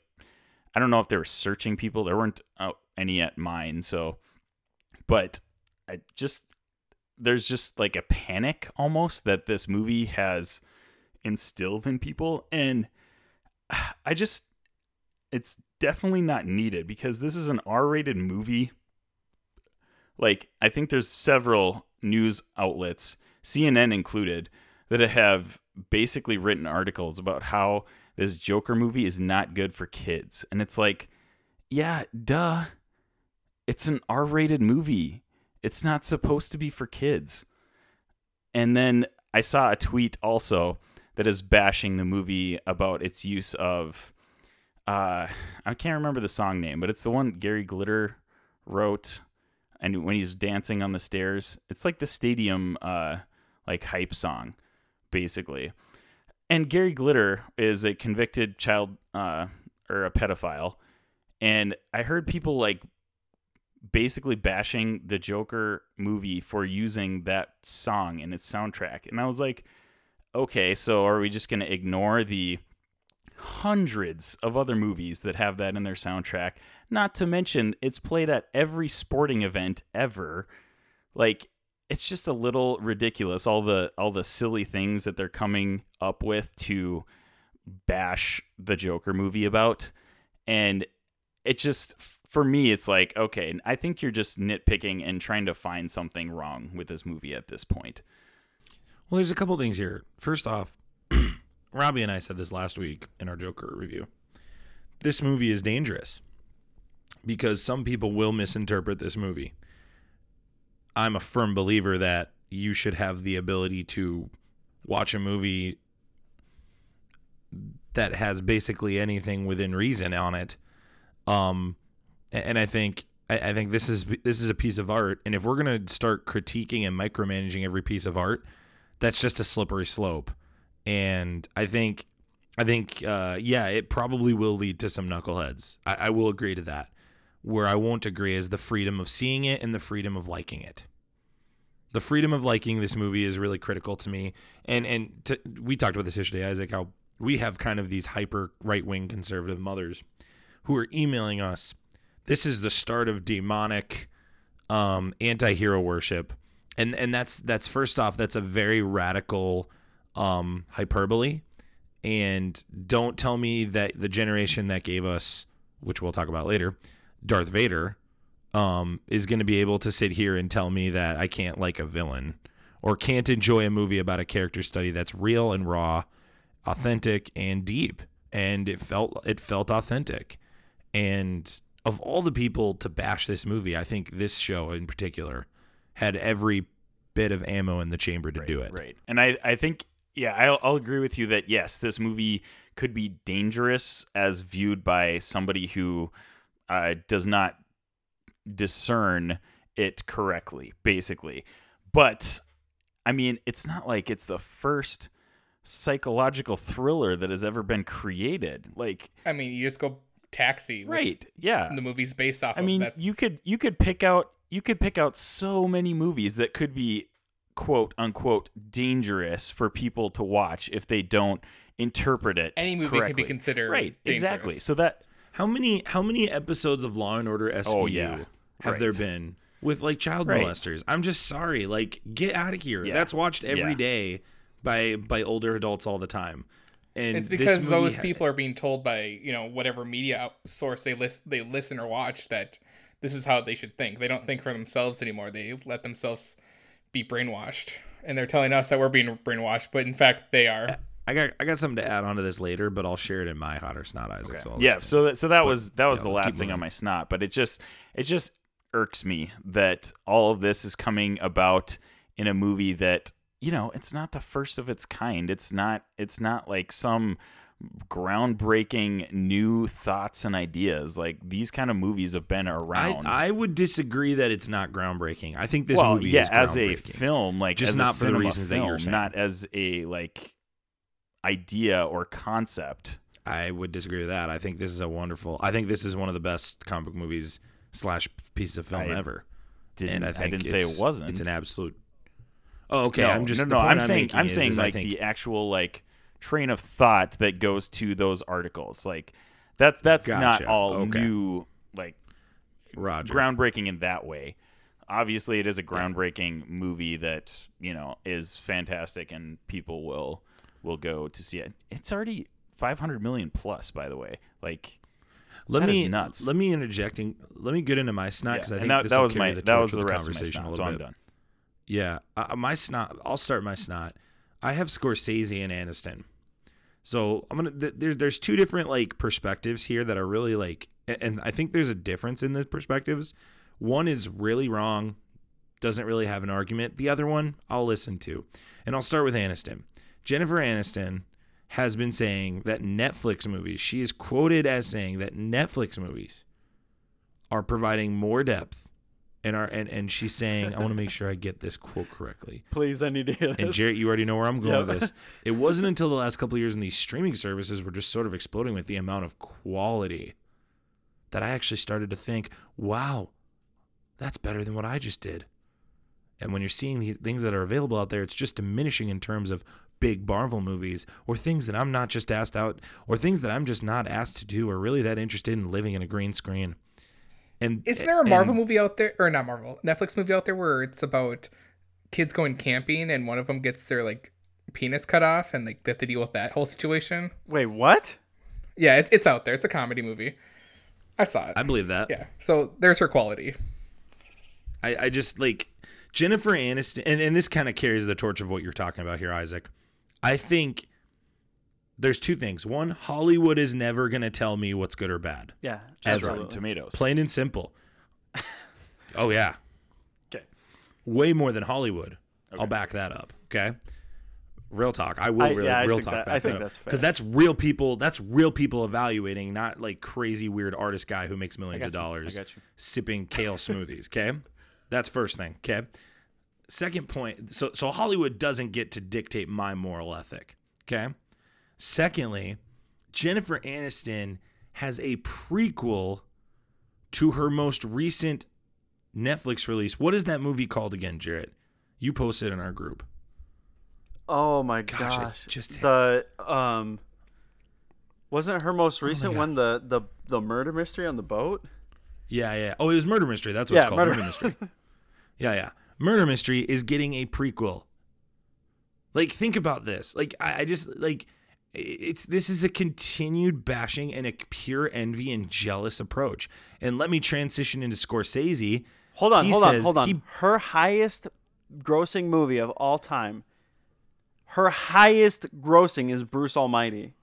I don't know if they were searching people. There weren't uh, any at mine. So, but I just there's just like a panic almost that this movie has instilled in people and I just it's definitely not needed because this is an R-rated movie. Like I think there's several news outlets, CNN included, that have basically written articles about how this Joker movie is not good for kids. And it's like, yeah, duh. It's an R-rated movie. It's not supposed to be for kids. And then I saw a tweet also that is bashing the movie about its use of uh I can't remember the song name, but it's the one Gary Glitter wrote and when he's dancing on the stairs. It's like the stadium uh like hype song basically. And Gary Glitter is a convicted child uh or a pedophile. And I heard people like basically bashing the Joker movie for using that song in its soundtrack. And I was like, okay, so are we just going to ignore the hundreds of other movies that have that in their soundtrack? Not to mention, it's played at every sporting event ever. Like, it's just a little ridiculous all the all the silly things that they're coming up with to bash the Joker movie about and it just for me it's like okay I think you're just nitpicking and trying to find something wrong with this movie at this point
Well, there's a couple things here. First off, Robbie and I said this last week in our Joker review. This movie is dangerous because some people will misinterpret this movie. I'm a firm believer that you should have the ability to watch a movie that has basically anything within reason on it. Um, and I think I, think this is this is a piece of art, and if we're gonna start critiquing and micromanaging every piece of art, that's just a slippery slope. And I think I think uh, yeah, it probably will lead to some knuckleheads. I, I will agree to that. Where I won't agree is the freedom of seeing it and the freedom of liking it. The freedom of liking this movie is really critical to me. And and to, we talked about this yesterday, Isaac. How we have kind of these hyper right wing conservative mothers who are emailing us. This is the start of demonic um, anti-hero worship, and and that's that's first off that's a very radical um, hyperbole. And don't tell me that the generation that gave us, which we'll talk about later, Darth Vader, um, is going to be able to sit here and tell me that I can't like a villain or can't enjoy a movie about a character study that's real and raw, authentic and deep. And it felt it felt authentic. And of all the people to bash this movie, I think this show in particular had every bit of ammo in the chamber to do it.
Right. And I, I think, yeah, I'll, I'll agree with you that yes, this movie could be dangerous as viewed by somebody who uh, does not discern it correctly, basically. But I mean, it's not like it's the first psychological thriller that has ever been created. Like,
I mean, you just go Taxi,
right? Yeah.
The movie's based off.
I
of.
mean, you could you could pick out you could pick out so many movies that could be quote unquote dangerous for people to watch if they don't interpret it.
any movie could be considered
right. Exactly. So that
How many how many episodes of Law and Order SVU
Oh, yeah.
have
Right.
there been with like child
Right.
molesters? I'm just sorry. Like get out of here.
Yeah.
That's watched every
Yeah.
day by by older adults all the time. And
It's
this
because
movie
those
ha-
people are being told by you know whatever media source they list they listen or watch that this is how they should think. They don't think for themselves anymore. They let themselves be brainwashed, and they're telling us that we're being brainwashed, but in fact they are.
I got I got something to add on to this later, but I'll share it in my hot or snot Isaac. So I'll
yeah so that, so that was that was
yeah,
the last
keep
thing on my snot but it just it just irks me that all of this is coming about in a movie that you know it's not the first of its kind it's not it's not like some groundbreaking new thoughts and ideas like these kind of movies have been around
I would disagree that it's not groundbreaking. I think this
well,
movie
yeah,
is
as a film, like
Just
as a
not for the reasons that you're saying.
not as a like idea or concept.
I would disagree with that. I think this is a wonderful. I think this is one of the best comic book movies slash piece of film
I
ever.
Didn't,
and I
I, didn't say it wasn't.
It's an absolute. Oh, okay.
no,
I'm just
no, no. I'm saying I'm saying
I
like
think
the actual like train of thought that goes to those articles. Like that's that's not all
Okay.
new like
Roger.
groundbreaking in that way. Obviously, it is a groundbreaking movie that you know is fantastic, and people will will go to see it. It's already 500 million plus, by the way. Like
let me
nuts.
let me interjecting. Let me get into my snot
yeah,
because I think
that,
this
that
will
was my
the
that was the
the
rest of my
conversation a
snot, so
little
I'm
bit.
done.
Yeah, uh, my snot. I'll start my snot. I have Scorsese and Aniston. So I'm gonna. Th- there's there's two different like perspectives here that are really like, and I think there's a difference in the perspectives. One is really wrong, doesn't really have an argument. The other one I'll listen to, and I'll start with Aniston. Jennifer Aniston has been saying that Netflix movies. She is quoted as saying that Netflix movies are providing more depth. And, are, and and she's saying, I want to make sure I get this quote correctly.
Please, I need to hear this.
And Jarrett, you already know where I'm going
Yep.
with this. It wasn't until the last couple of years when these streaming services were just sort of exploding with the amount of quality that I actually started to think, wow, that's better than what I just did. And when you're seeing the things that are available out there, it's just diminishing in terms of big Marvel movies or things that I'm not just asked out or things that I'm just not asked to do or really that interested in living in a green screen. And
Is there a Marvel
and-
movie out there, or not Marvel, Netflix movie out there where it's about kids going camping and one of them gets their like penis cut off and like they have to deal with that whole situation?
Wait, what?
Yeah, it's it's out there. It's a comedy movie. I saw it.
I believe that.
yeah, so there's her quality.
I, I just like Jennifer Aniston, and, and this kind of carries the torch of what you're talking about here, Isaac. I think there's two things. One, Hollywood is never going to tell me what's good or bad.
Yeah,
Just Rotten. Tomatoes.
Plain and simple. oh, yeah.
Okay.
Way more than Hollywood. I'll back that up. Okay. Real talk. I will
I-
really
yeah,
real
think
talk
that-
back
I think
that
that's fair.
Because that's real people. That's real people evaluating, not like crazy weird artist guy who makes millions of.
I
dollars sipping kale smoothies. Okay, that's first thing. Okay, second point. So so Hollywood doesn't get to dictate my moral ethic. Okay. Secondly, Jennifer Aniston has a prequel to her most recent Netflix release. What is that movie called again, Jarrett? You posted in our group.
Oh my
Gosh,
gosh!
Just-
the um, wasn't her most recent
God.
one the the the murder mystery on the boat?
Yeah, yeah. Oh, it was Murder Mystery. That's what
Yeah,
it's called.
Murder-
Murder, Mystery. Yeah, yeah. Murder Mystery is getting a prequel. Like, think about this. Like, I, I just like it's this is a continued bashing and a pure envy and jealous approach. And let me transition into Scorsese.
Hold on,
He
hold on, hold on.
he-
Her highest grossing movie of all time. Her highest grossing is Bruce Almighty.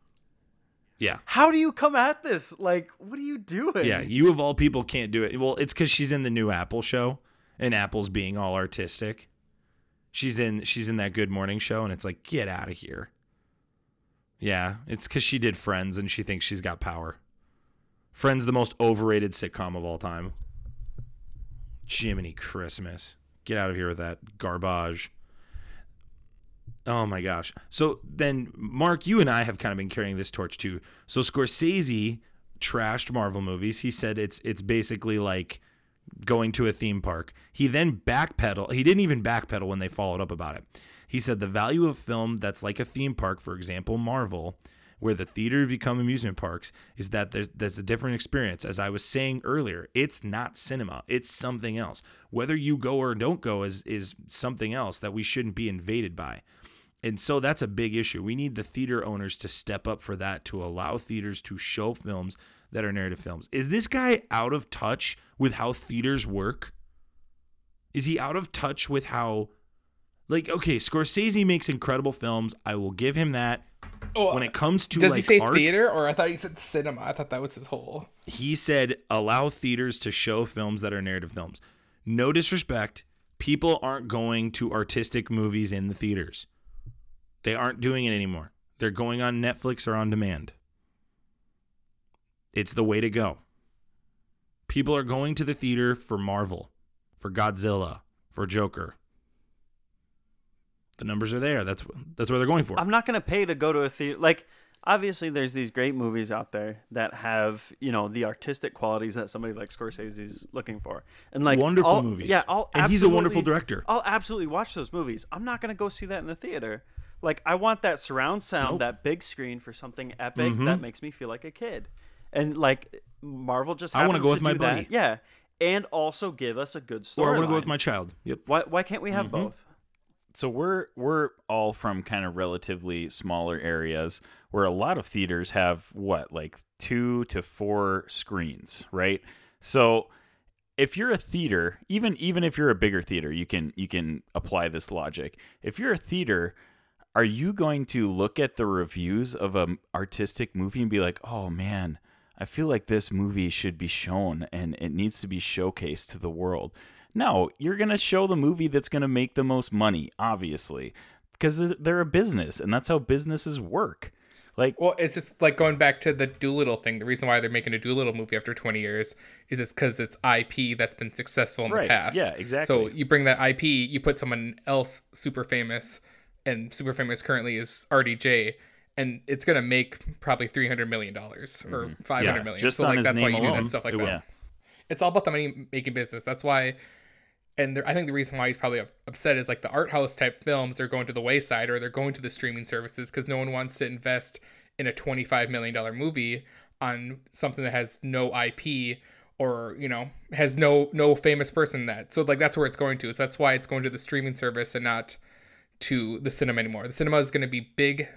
Yeah.
How do you come at this? Like, what are you doing?
Yeah, you of all people can't do it. Well, it's because she's in the new Apple show, and Apple's being all artistic. She's in she's in that Good Morning show, and it's like, get out of here. Yeah, it's because she did Friends, and she thinks she's got power. Friends, the most overrated sitcom of all time. Jiminy Christmas, get out of here with that garbage. Oh my gosh. So then, Mark, you and I have kind of been carrying this torch too. So Scorsese trashed Marvel movies. He said it's it's basically like going to a theme park. He then backpedal. He didn't even backpedal when they followed up about it. He said the value of film that's like a theme park, for example, Marvel, where the theater become amusement parks, is that there's there's a different experience. As I was saying earlier, it's not cinema. It's something else. Whether you go or don't go is is something else that we shouldn't be invaded by. And so that's a big issue. We need the theater owners to step up for that to allow theaters to show films that are narrative films. Is this guy out of touch with how theaters work? Is he out of touch with how like okay, Scorsese makes incredible films. I will give him that.
Oh,
When it comes to
does
like
he say
art,
theater or I thought he said cinema? I thought that was his whole.
he said allow theaters to show films that are narrative films. No disrespect, people aren't going to artistic movies in the theaters. They aren't doing it anymore. They're going on Netflix or on demand. It's the way to go. People are going to the theater for Marvel, for Godzilla, for Joker. The numbers are there. That's that's what they're going for.
I'm not gonna pay to go to a theater. Like, obviously, there's these great movies out there that have you know the artistic qualities that somebody like Scorsese is looking for, and like
Wonderful
I'll-
movies.
Yeah, I'll
And he's a wonderful director.
I'll absolutely watch those movies. I'm not gonna go see that in the theater. Like, I want that surround sound,
Nope.
that big screen for something epic
Mhm.
that makes me feel like a kid, and like Marvel just.
I wanna go with my
do that.
buddy.
Yeah, and also give us a good story.
or I want to go with my child. Yep.
Why? Why can't we have
Mhm.
both?
So we're we're all from kind of relatively smaller areas where a lot of theaters have what like two to four screens right? So if you're a theater even even if you're a bigger theater you can you can apply this logic. If you're a theater are you going to look at the reviews of an artistic movie and be like oh man i feel like this movie should be shown and it needs to be showcased to the world no, you're going to show the movie that's going to make the most money, obviously, because they're a business and that's how businesses work. Like,
Well, it's just like going back to the Dolittle thing. The reason why they're making a Dolittle movie after 20 years is it's because it's IP that's been successful in
Right,
the past.
yeah, exactly.
So you bring that IP, you put someone else super famous, and super famous currently is RDJ, and it's gonna make probably 300 million dollars or mm-hmm. 500
Yeah,
million.
just
so
on
like
his
that's why
name
you do that stuff like that.
yeah.
It's all about the money making business. That's why. And there, I think the reason why he's probably upset is like the art house type films are going to the wayside or they're going to the streaming services because no one wants to invest in a $25 million movie on something that has no IP or you know has no no famous person in that so like that's where it's going to so that's why it's going to the streaming service and not to the cinema anymore the cinema is going to be big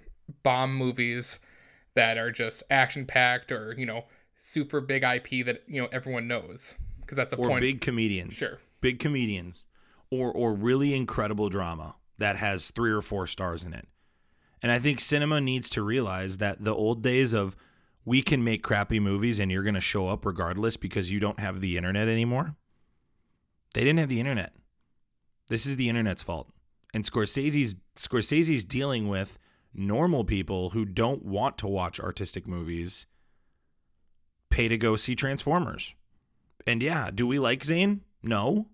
bomb movies that are just action packed or you know super big ip that you know everyone knows because that's a
or
point
big comedians.
Sure.
Big comedians. Or or really incredible drama that has three or four stars in it. And I think cinema needs to realize that the old days of we can make crappy movies and you're going to show up regardless because you don't have the internet anymore. They didn't have the internet. This is the internet's fault. And Scorsese's Scorsese's dealing with normal people who don't want to watch artistic movies pay to go see Transformers. And yeah, do we like Zane? No.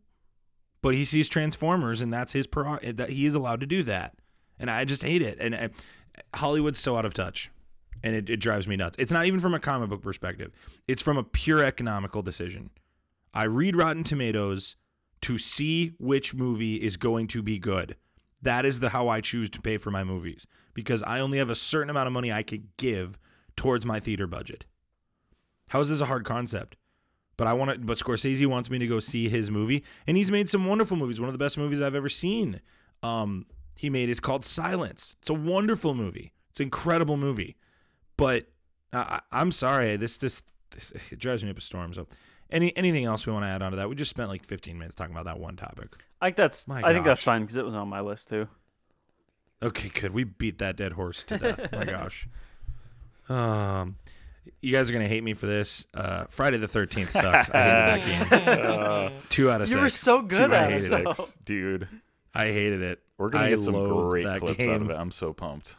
But he sees Transformers and that's his pro that he is allowed to do that. And I just hate it. And I, Hollywood's so out of touch. And it, it drives me nuts. It's not even from a comic book perspective. It's from a pure economical decision. I read Rotten Tomatoes to see which movie is going to be good. That is the how I choose to pay for my movies because I only have a certain amount of money I could give towards my theater budget. How is this a hard concept? But I want to. But Scorsese wants me to go see his movie, and he's made some wonderful movies. One of the best movies I've ever seen. Um, he made is called Silence. It's a wonderful movie. It's an incredible movie. But I, I'm sorry, this this this it drives me up a storm. So, any anything else we want to add on to that? We just spent like 15 minutes talking about that one topic.
I think that's.
My
I think that's fine because it was on my list too.
Okay, good. We beat that dead horse to death. My gosh. Um, you guys are gonna hate me for this. Uh, Friday the Thirteenth sucks. I hated that game.
Uh,
Two out of
You
six.
were so good
Two
at it.
six.
though.
dude,
I hated it.
we're gonna
I
get some great
that
clips out of it. I'm so pumped.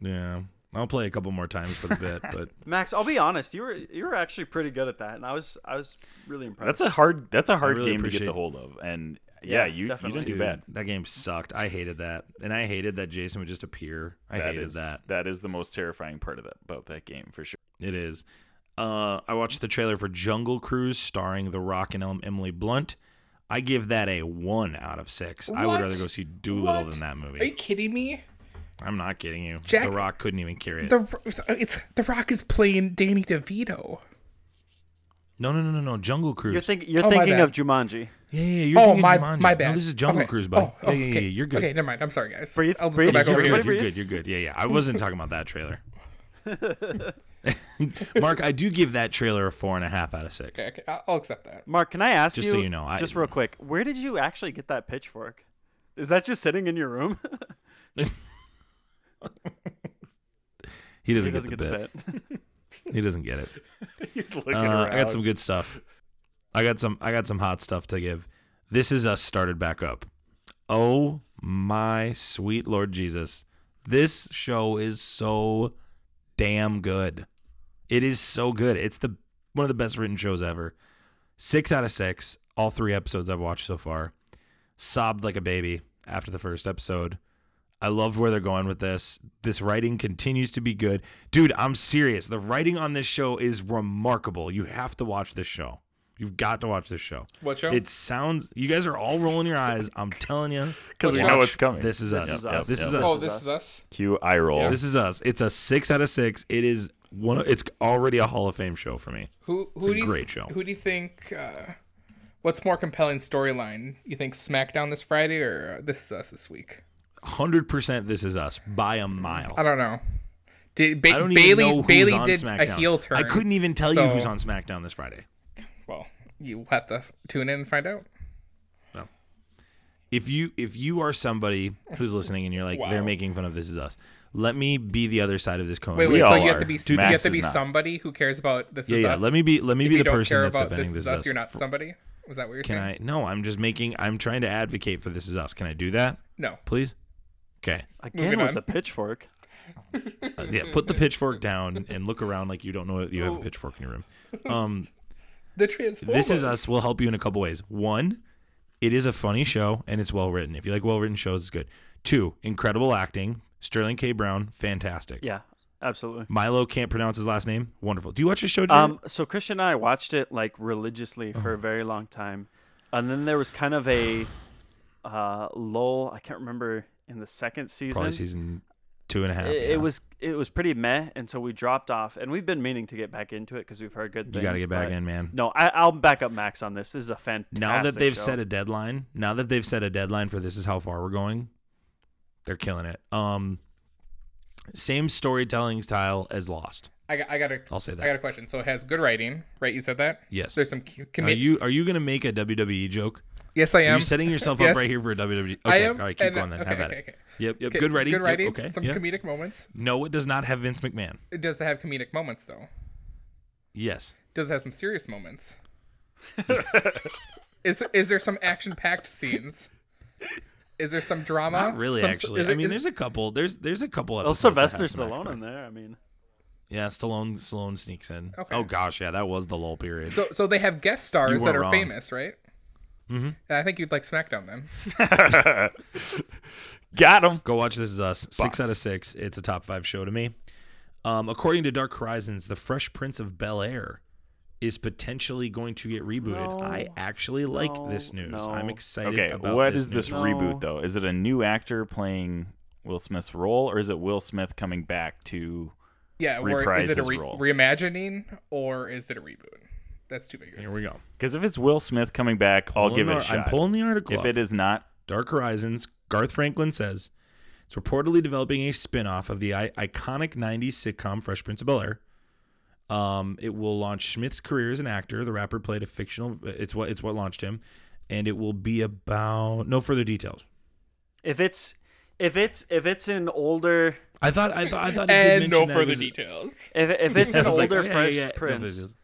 Yeah, I'll play a couple more times for the bit, but
Max, I'll be honest. You were you were actually pretty good at that, and I was I was really impressed.
That's a hard. That's a hard
really
game to get the hold of, and yeah,
Yeah,
you you
definitely.
didn't do
dude,
bad.
that game sucked. I hated that, and I hated that Jason would just appear. I
That
hated
is-
that.
That is the most terrifying part of that about that game for sure.
It is. Uh, I watched the trailer for Jungle Cruise starring The Rock and Emily Blunt. I give that a one out of six. I would rather go see Dolittle
What?
than that movie.
Are you kidding me?
I'm not kidding you.
Jack-
the Rock couldn't even carry it.
The it's The Rock is playing Danny DeVito.
no, no, no, no, no. Jungle Cruise.
You're thinking you're
Oh,
thinking of Jumanji.
Yeah, yeah, you're
Oh
thinking
my
Jumanji.
my bad.
No, this is Jungle
Okay.
Cruise, bud.
Oh, oh,
yeah, yeah, yeah,
okay.
you're good.
Okay, never mind. I'm sorry, guys.
Breathe,
I'll just
breathe.
go back
you're
over
good.
here.
You're good. You're good. Yeah, yeah. I wasn't talking about that trailer. Mark, I do give that trailer a four and a half out of six.
Okay, okay, I- I'll accept that.
Mark, can I ask
Just
you?
so you know, I-
just real quick, where did you actually get that pitchfork? Is that just sitting in your room?
He doesn't,
he doesn't
get,
get
the,
the
bit.
bit.
He doesn't get it.
He's looking
Uh,
around.
I got some good stuff. I got some. I got some hot stuff to give. This is us started back up. Oh my sweet Lord Jesus! This show is so damn good. It is so good. It's the one of the best written shows ever. Six out of six. All three episodes I've watched so far. Sobbed like a baby after the first episode. I love where they're going with this. This writing continues to be good. Dude, I'm serious. The writing on this show is remarkable. You have to watch this show. You've got to watch this show.
What show?
It sounds you guys are all rolling your eyes. I'm telling you.
because we
Watch.
know what's coming.
This is
This
us.
is us.
This
yep,
is us.
oh, this is us.
Cue eye roll.
Yeah.
This is us. It's a six out of six. It is one. Of, it's already a Hall of Fame show for me.
Who
It's
who
a
do you,
great show.
Who do you think? Uh, what's more compelling storyline? You think SmackDown this Friday or uh, This Is Us this week?
Hundred percent. This is us by a mile.
I don't know. Did ba-
I don't
Bayley
even know who's
Bayley
on
did
SmackDown.
a heel turn?
I couldn't even tell
so-
you who's on SmackDown this Friday.
Well, you have to tune in and find out.
If you if you are somebody who's listening and you're like
Wow.
they're making fun of This Is Us, let me be the other side of this coin.
Wait,
We
wait. So
all
you have to be
Dude,
you have to
is
be
not.
somebody who cares about this.
yeah,
is
yeah.
us.
Let me be let me
if
be the person that's defending
this
This
is
Is
us, you're not
For-
somebody. Is that what you're
Can
saying?
I? No, I'm just making. I'm trying to advocate for This Is Us. Can I do that,
No.
please? Okay.
Again
Moving
with
on.
the pitchfork.
Uh, yeah. Put the pitchfork down and look around like you don't know you have a pitchfork in your room. Um,
The Transformers.
This Is Us will help you in a couple ways. One, it is a funny show and it's well written. If you like well written shows, it's good. Two, incredible acting. Sterling K. Brown, fantastic.
Yeah, absolutely.
Milo can't pronounce his last name. Wonderful. Do you watch the show? Jarrett?
Um, so Christian and I watched it like religiously for
Uh-huh.
a very long time, and then there was kind of a uh, lull. I can't remember in the second season.
Probably season two and a half.
it,
yeah.
it was it was pretty meh, and so we dropped off. And we've been meaning to get back into it because we've heard good
You got to get back
but-
in, man.
No, I, I'll back up Max on this. This is a fantastic.
Now that they've
show.
set a deadline, now that they've set a deadline for this is how far we're going, they're killing it. Um, same storytelling style as Lost.
I got, I got a,
I'll say that.
I got a question. So it has good writing, right? You said that.
Yes.
There's some cu-
Are you are you gonna make a WWE joke?
Yes, I am.
You're setting yourself
Yes.
up right here for a WWE? Okay,
I am.
all right, keep
and-
going then.
Okay,
Have at
okay,
it.
okay.
Yep, yep.
Okay,
Good writing.
Good
Yep,
writing.
okay.
Some
yeah.
comedic moments.
No, it does not have Vince McMahon.
It does have comedic moments though.
Yes.
It does have some serious moments. is is there some action packed scenes? Is there some drama?
Not really,
Some-
actually.
is
I mean,
is-
there's a couple. There's there's a couple.
Well,
Episodes that
Sylvester Stallone in there. I mean,
Yeah, Stallone. Stallone sneaks in.
Okay.
Oh gosh, yeah, that was the lull period.
so so they have guest stars that are
wrong.
famous, right?
Mm-hmm.
I think you'd like SmackDown then.
Got him.
Go watch This Is Us. Six out of six. It's a top five show to me. Um, according to Dark Horizons, The Fresh Prince of Bel Air is potentially going to get rebooted.
No.
I actually like
No,
this news.
no.
I'm excited
Okay,
about
what
this
is this
news.
re-
reboot though? Is it a new actor playing Will Smith's role, or is it Will Smith coming back to?
Yeah, or
Reprise
is it a
his
re-
role.
reimagining or is it a reboot? That's too big.
Here we go.
Because if it's Will Smith coming back, I'll
Pulling
give it a shot.
I'm pulling the article.
if
up.
it is not,
Dark Horizons, Garth Franklin says it's reportedly developing a spin off of the I- iconic 90s sitcom Fresh Prince of Bel Air. Um, it will launch Smith's career as an actor. The rapper played a fictional. It's what it's what launched him, and it will be about no further details.
if it's if it's if it's an older
I thought I thought I thought it did
And
mention
no
that it
further
was-
details.
if if it's an
I was like,
older
oh, yeah,
Fresh
yeah, yeah, no
Prince,
details.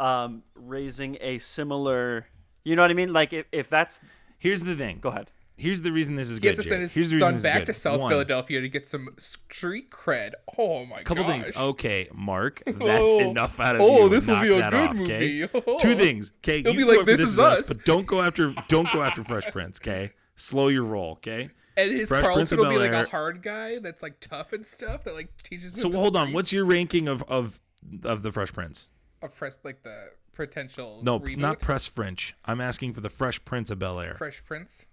Um, raising a similar, you know what I mean? Like if if that's
Here's the thing.
go ahead.
Here's the reason this is
He has
good.
to send his
Here's the reason
son
this is
back
good.
to South
One,
Philadelphia to get some street cred. Oh my god.
Couple things. Okay, Mark, that's
Oh.
enough out of
Oh,
you.
this will
Knock
be a
that
good
off, okay?
movie. Oh.
Two things. Okay,
It'll
you
be
go
like This
this
Is
is us,
Us.
but don't go after don't go after Fresh Prince. Okay, slow your roll. Okay.
And his
Fresh Prince
Carlton
of
will be like a hard guy that's like tough and stuff that like teaches. him
So
the
hold on. What's your ranking of of of the Fresh Prince?
Of fresh like the potential?
No,
reboot?
not Press French. I'm asking for the Fresh Prince of Bel Air.
Fresh Prince.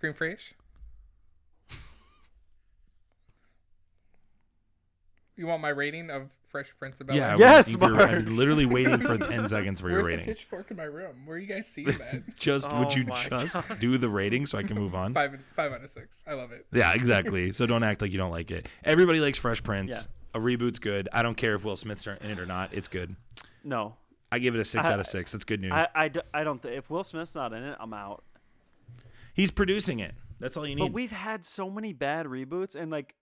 Cream fraiche. You want my rating of Fresh Prince of Bel
Yeah.
Air?
was-
Yes,
you were-
Mark.
I'm literally waiting for 10 seconds for your
Where's the
rating.
pitchfork in my room? Where are you guys seeing that?
Just would
Oh
you just
God.
do the rating so I can move on?
five five out of six. I love it.
Yeah, exactly. so don't act like you don't like it. Everybody likes Fresh Prince. A reboot's good. I don't care if Will Smith's in it or not. It's good.
No,
I give it a six
I-
out of six. That's good news.
I I don't. Th- if Will Smith's not in it, I'm out.
He's producing it. That's all you need.
But we've had so many bad reboots, and like,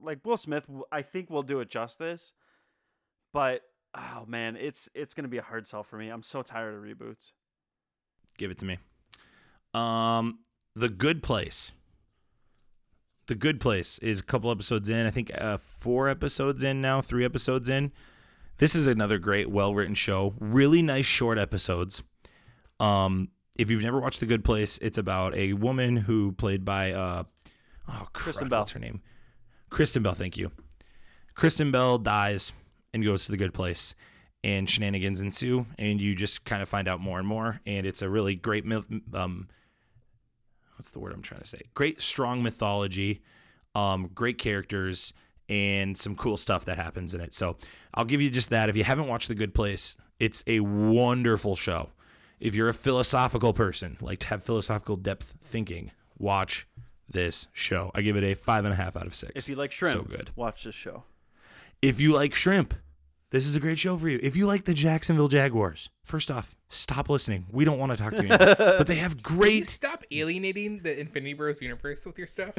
like Will Smith, I think will do it justice. But oh man, it's it's gonna be a hard sell for me. I'm so tired of reboots.
Give it to me. Um, The Good Place. The Good Place is a couple episodes in. I think uh, four episodes in now, three episodes in. This is another great, well written show. Really nice short episodes. Um, if you've never watched The Good Place, it's about a woman who played by uh, oh,
Kristen Bell.
What's her name? Kristen Bell. Thank you. Kristen Bell dies and goes to the good place, and shenanigans ensue, and you just kind of find out more and more. And it's a really great. Um, what's the word I'm trying to say? Great, strong mythology, um, great characters, and some cool stuff that happens in it. So I'll give you just that. If you haven't watched The Good Place, it's a wonderful show. If you're a philosophical person, like to have philosophical depth thinking, watch this show. I give it a five and a half out of six.
If you like shrimp,
so good.
watch this show.
If you like shrimp, this is a great show for you. If you like the Jacksonville Jaguars, first off, stop listening. We don't want to talk to you anymore. but they have
Can you
great.
stop alienating the Infinity Bros universe with your stuff?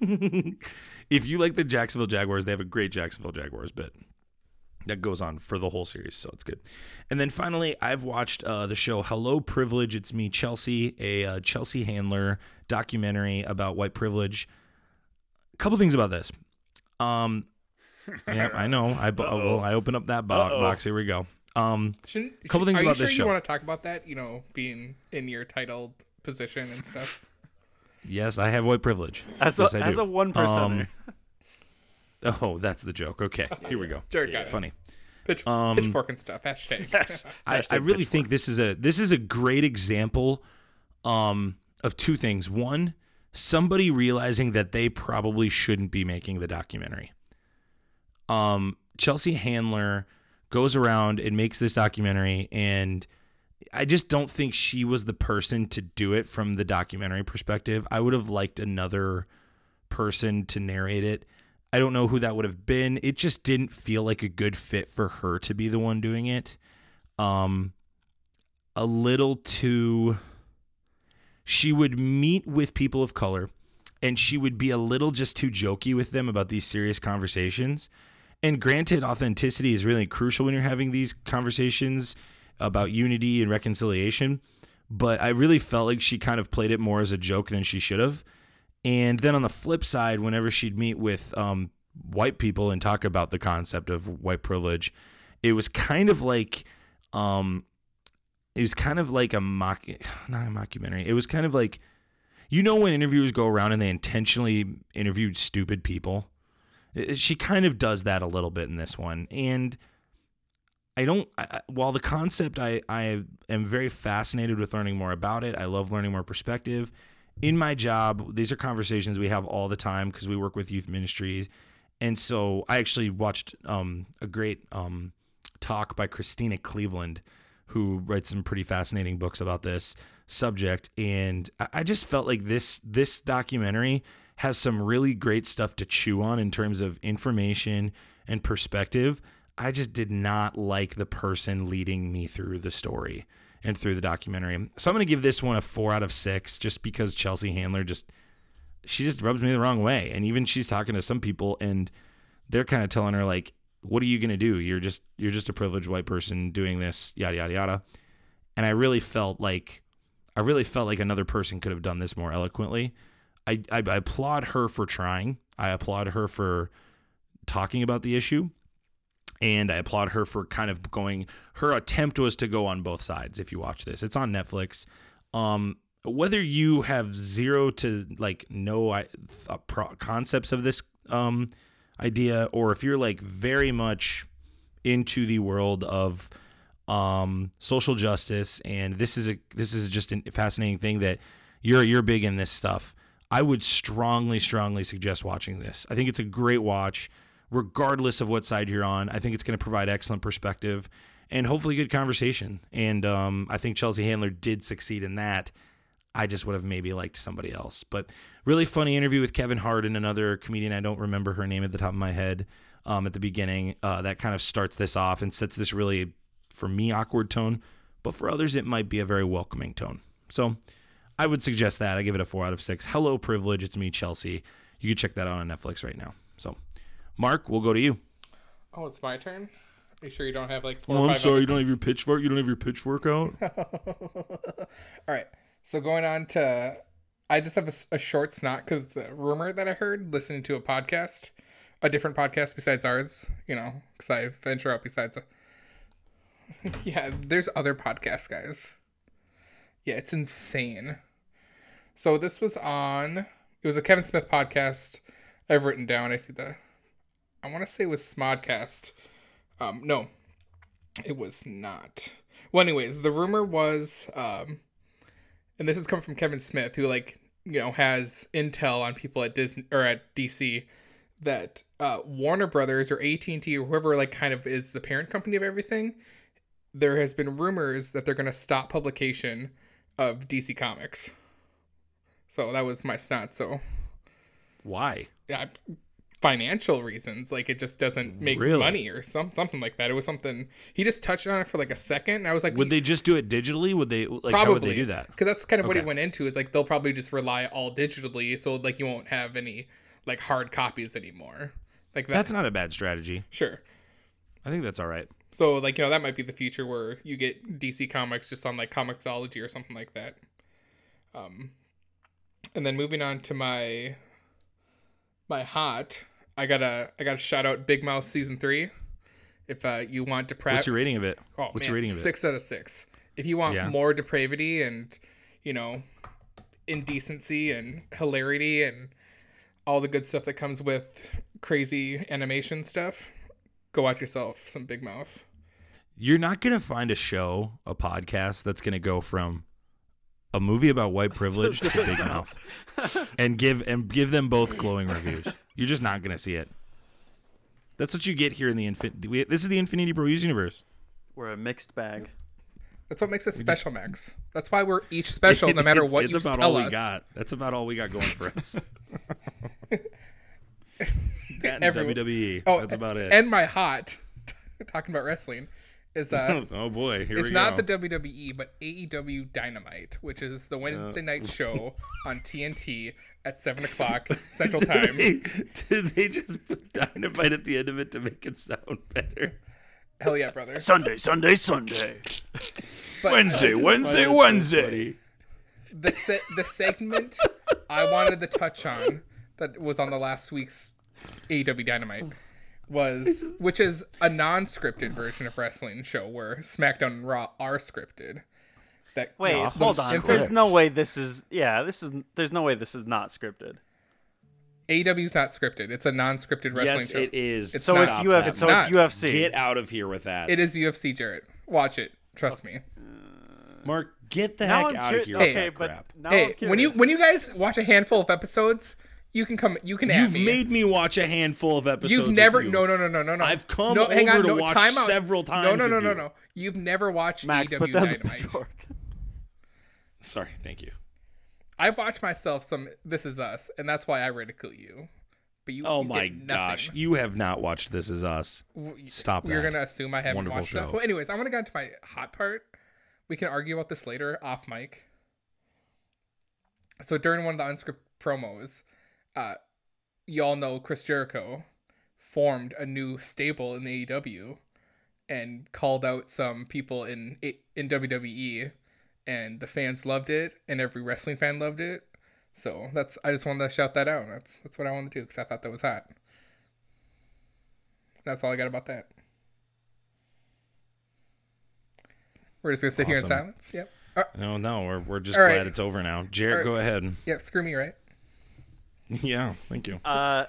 if you like the Jacksonville Jaguars, they have a great Jacksonville Jaguars bit that goes on for the whole series, so it's good. And then finally, I've watched uh, the show Hello Privilege. It's me, Chelsea, a uh, Chelsea Handler documentary about white privilege. A couple things about this. Um, yeah, I know. I bu- well, I open up that bo- box. Here we go. Um,
Shouldn't,
Couple
should-
things
are
about
you sure
this
you want to talk about that? You know, being in your titled position and stuff.
yes, I have white privilege.
As
yes,
a,
I
as a one percenter.
Um, Oh, that's the joke. Okay, here we go.
Jarrett got.
Funny.
Pitch,
um,
pitchfork and stuff. Hashtag.
I, I really think this is a this is a great example um, of two things. One, somebody realizing that they probably shouldn't be making the documentary. Um, Chelsea Handler goes around and makes this documentary, and I just don't think she was the person to do it from the documentary perspective. I would have liked another person to narrate it. I don't know who that would have been. It just didn't feel like a good fit for her to be the one doing it. Um a little too she would meet with people of color and she would be a little just too jokey with them about these serious conversations. And granted authenticity is really crucial when you're having these conversations about unity and reconciliation, but I really felt like she kind of played it more as a joke than she should have. And then on the flip side, whenever she'd meet with um, white people and talk about the concept of white privilege, it was kind of like, um, it was kind of like a mock, not a mockumentary. It was kind of like, you know, when interviewers go around and they intentionally interviewed stupid people. She kind of does that a little bit in this one, and I don't. I, while the concept, I I am very fascinated with learning more about it. I love learning more perspective in my job, these are conversations we have all the time because we work with youth ministries. And so I actually watched um, a great um, talk by Christena Cleveland, who writes some pretty fascinating books about this subject. And I just felt like this this documentary has some really great stuff to chew on in terms of information and perspective. I just did not like the person leading me through the story and through the documentary. So I'm going to give this one a four out of six just because Chelsea Handler just, she just rubs me the wrong way. And even she's talking to some people and they're kind of telling her, like, what are you going to do? You're just, you're just a privileged white person doing this, yada, yada, yada. And I really felt like, I really felt like another person could have done this more eloquently. I, I, applaud her for trying. I applaud her for talking about the issue and I applaud her for kind of going. Her attempt was to go on both sides. If you watch this, it's on Netflix. Um, whether you have zero to like no I, th- pro- concepts of this um idea, or if you're like very much into the world of um social justice, and this is a this is just a fascinating thing that you're you're big in this stuff. I would strongly, strongly suggest watching this. I think it's a great watch regardless of what side you're on. I think it's going to provide excellent perspective and hopefully good conversation. And um, I think Chelsea Handler did succeed in that. I just would have maybe liked somebody else. But really funny interview with Kevin Hart and another comedian. I don't remember her name at the top of my head um, at the beginning. Uh, that kind of starts this off and sets this really, for me, awkward tone. But for others, it might be a very welcoming tone. So I would suggest that. I give it a four out of six. Hello, privilege. It's me, Chelsea. You can check that out on Netflix right now. So, Mark, we'll go to you.
Oh, it's my turn. Make sure you don't have like four.
Oh,
or
I'm
five
sorry. You don't have your pitchfork. You don't have your pitchfork out.
All right. So going on to, I just have a short snot because it's a rumor that I heard listening to a podcast, a different podcast besides ours. You know, because I venture out besides. yeah, there's other podcasts, guys. Yeah, it's insane. So this was on. It was a Kevin Smith podcast. I've written down. I see the. I want to say it was Smodcast. Um, no, it was not. Well, anyways, the rumor was, um, and this is coming from Kevin Smith, who like you know has intel on people at Disney or at DC that uh, Warner Brothers or AT and T or whoever like kind of is the parent company of everything. There has been rumors that they're going to stop publication of DC Comics. So that was my snot. So
Why?
yeah, financial reasons. Like it just doesn't make
Really?
money or some, something like that. It was something he just touched on it for like a second. And I was like,
Would they just do it digitally? Would they like? How would they do that?
Because that's kind of what he went into. Is like they'll probably just rely all digitally, so like you won't have any like hard copies anymore. Like that.
That's not a bad strategy.
sure.
I think that's all right.
So like you know that might be the future where you get DC Comics just on like Comixology or something like that. Um, and then moving on to my my hot, I gotta I gotta shout out Big Mouth season three. If uh, you want to
What's your rating of it?
Oh,
What's
man,
your rating of it?
Six out of six. If you want
Yeah.
more depravity and, you know, indecency and hilarity and all the good stuff that comes with crazy animation stuff, go watch yourself some Big Mouth.
You're not gonna find a show, a podcast that's gonna go from a movie about white privilege to Big Mouth and give and give them both glowing reviews. You're just not gonna see it. That's what you get here in the infin. we- This is the Infinity Bros universe.
We're a mixed bag.
That's what makes us special, Max. That's why we're each special, no matter
It's-
what
it's
you
about
tell
all
us.
we got. That's about all we got going for us. that and WWE.
Oh,
That's about it.
And my hot, talking about wrestling, is uh,
oh boy, here we go.
it's not
go.
the WWE, but AEW Dynamite, which is the Wednesday night show on TNT at seven o'clock Central Time.
Did they, did they just put dynamite at the end of it to make it sound better?
Hell yeah, brother!
Sunday, Sunday, Sunday.
But
Wednesday, Wednesday, Wednesday.
the se- the segment I wanted to touch on that was on the last week's AEW Dynamite was which is a non-scripted version of wrestling show where SmackDown and Raw are scripted. That
Wait,
no,
hold on.
if
There's
there's-
no way this is. Yeah, this is. There's no way this is not scripted.
AEW's not scripted. It's a non-scripted wrestling
Yes,
show.
it is.
It's
So
not.
it's
Stop
UFC.
that.
So
not.
it's UFC.
Get out of here with that.
It is UFC, Jarrett. Watch it. Trust me.
Mark, get the
Now
heck
I'm
out of here
Hey.
with
okay,
that
but
crap.
now
hey,
I'm
when you when you guys watch a handful of episodes, you can come. You can.
You've
me.
made me watch a handful of episodes.
You've
with
never.
you.
No, no, no, no, no, no.
I've come
no, hang on,
over to
no,
watch
time out.
several times
no, no,
with
no,
you.
no. You've never watched
Max,
AEW
put down the pitchfork.
Sorry, thank you.
I've watched myself some This Is Us, and that's why I ridicule you. But you.
Oh
you
my
get
gosh, you have not watched This Is Us.
W-
Stop
You're
that.
gonna assume I
It's a
haven't
wonderful
watched that.
show.
Well, anyways, I want to get into my hot part. We can argue about this later off mic. So during one of the unscripted promos, uh, y'all know Chris Jericho formed a new stable in the AEW and called out some people in in WWE, and the fans loved it, and every wrestling fan loved it. So that's I just wanted to shout that out. That's that's what I wanted to do because I thought that was hot. That's all I got about that. We're just gonna sit here in silence. Yep. Uh,
No, no, we're, we're just
All
glad
right.
it's over now.
Jarrett, right.
go ahead.
yep. Screw me, right?
yeah, thank you.
Uh,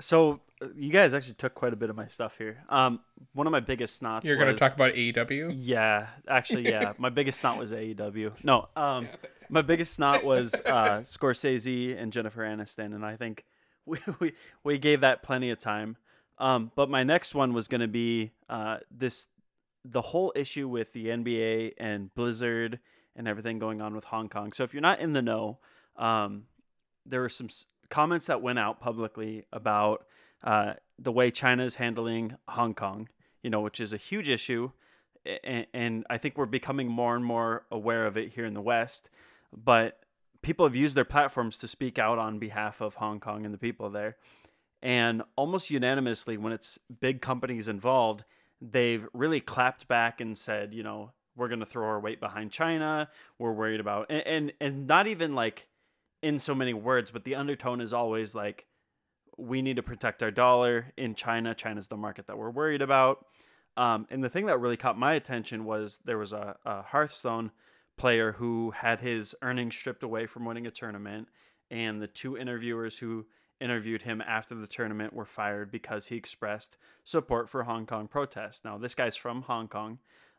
so uh, you guys actually took quite a bit of my stuff here. Um, one of my biggest snots.
You're gonna talk about AEW.
Yeah, actually, yeah. my biggest snot was AEW. No, um, my biggest snot was uh, Scorsese and Jennifer Aniston, and I think we, we we gave that plenty of time. Um, but my next one was going to be uh, this the whole issue with the NBA and Blizzard and everything going on with Hong Kong. So if you're not in the know, um, there were some s- comments that went out publicly about uh, the way China is handling Hong Kong, you know, which is a huge issue. And, and I think we're becoming more and more aware of it here in the West. But people have used their platforms to speak out on behalf of Hong Kong and the people there. And almost unanimously, when it's big companies involved, they've really clapped back and said, you know, we're going to throw our weight behind China. We're worried about, and, and, and not even like in so many words, but the undertone is always like, we need to protect our dollar in China. China's the market that we're worried about. Um, and the thing that really caught my attention was there was a, a Hearthstone player who had his earnings stripped away from winning a tournament, and the two interviewers who interviewed him after the tournament were fired because he expressed support for Hong Kong protests. Now, this guy's from Hong Kong.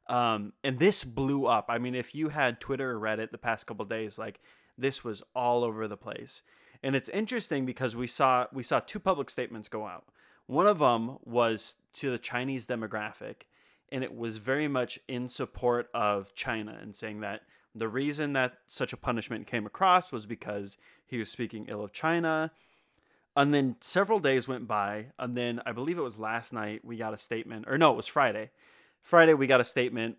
Um, and this blew up. I mean, if you had Twitter or Reddit the past couple days, like this was all over the place. And it's interesting because we saw we saw two public statements go out. One of them was to the Chinese demographic, and it was very much in support of China and saying that the reason that such a punishment came across was because he was speaking ill of China. And then several days went by, and then I believe it was last night we got a statement, or no, it was Friday. Friday we got a statement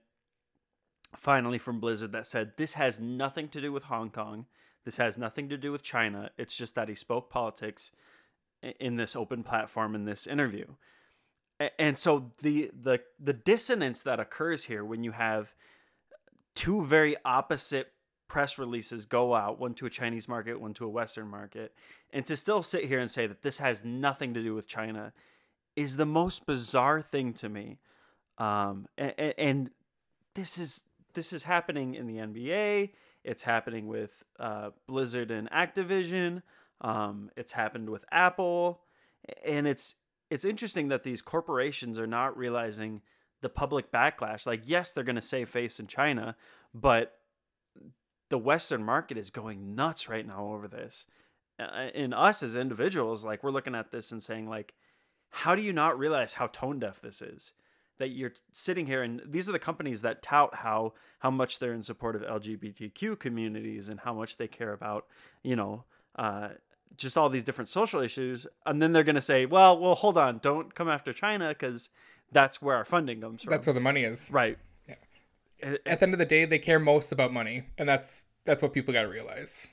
finally from Blizzard that said this has nothing to do with Hong Kong. This has nothing to do with China. It's just that he spoke politics in this open platform in this interview. And so the the the dissonance that occurs here when you have two very opposite press releases go out, one to a Chinese market, one to a Western market, and to still sit here and say that this has nothing to do with China is the most bizarre thing to me. Um, and, and this is this is happening in the NBA. It's happening with uh, Blizzard and Activision. Um, it's happened with Apple, and it's it's interesting that these corporations are not realizing the public backlash. Like, yes, they're going to save face in China, but the Western market is going nuts right now over this. And us as individuals, like, we're looking at this and saying, like, how do you not realize how tone deaf this is? That you're sitting here, and these are the companies that tout how how much they're in support of LGBTQ communities and how much they care about, you know, uh, just all these different social issues, and then they're going to say, "Well, well, hold on, don't come after China because that's where our funding comes from."
That's where the money is.
right. Yeah.
At the end of the day, they care most about money, and that's that's what people got to realize.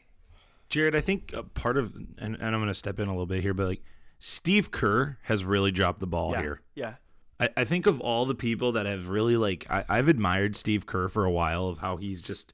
Jarrett, I think a part of, and, and I'm going to step in a little bit here, but like Steve Kerr has really dropped the ball
Yeah.
here.
Yeah.
I, I think of all the people that have really like I, I've admired Steve Kerr for a while of how he's just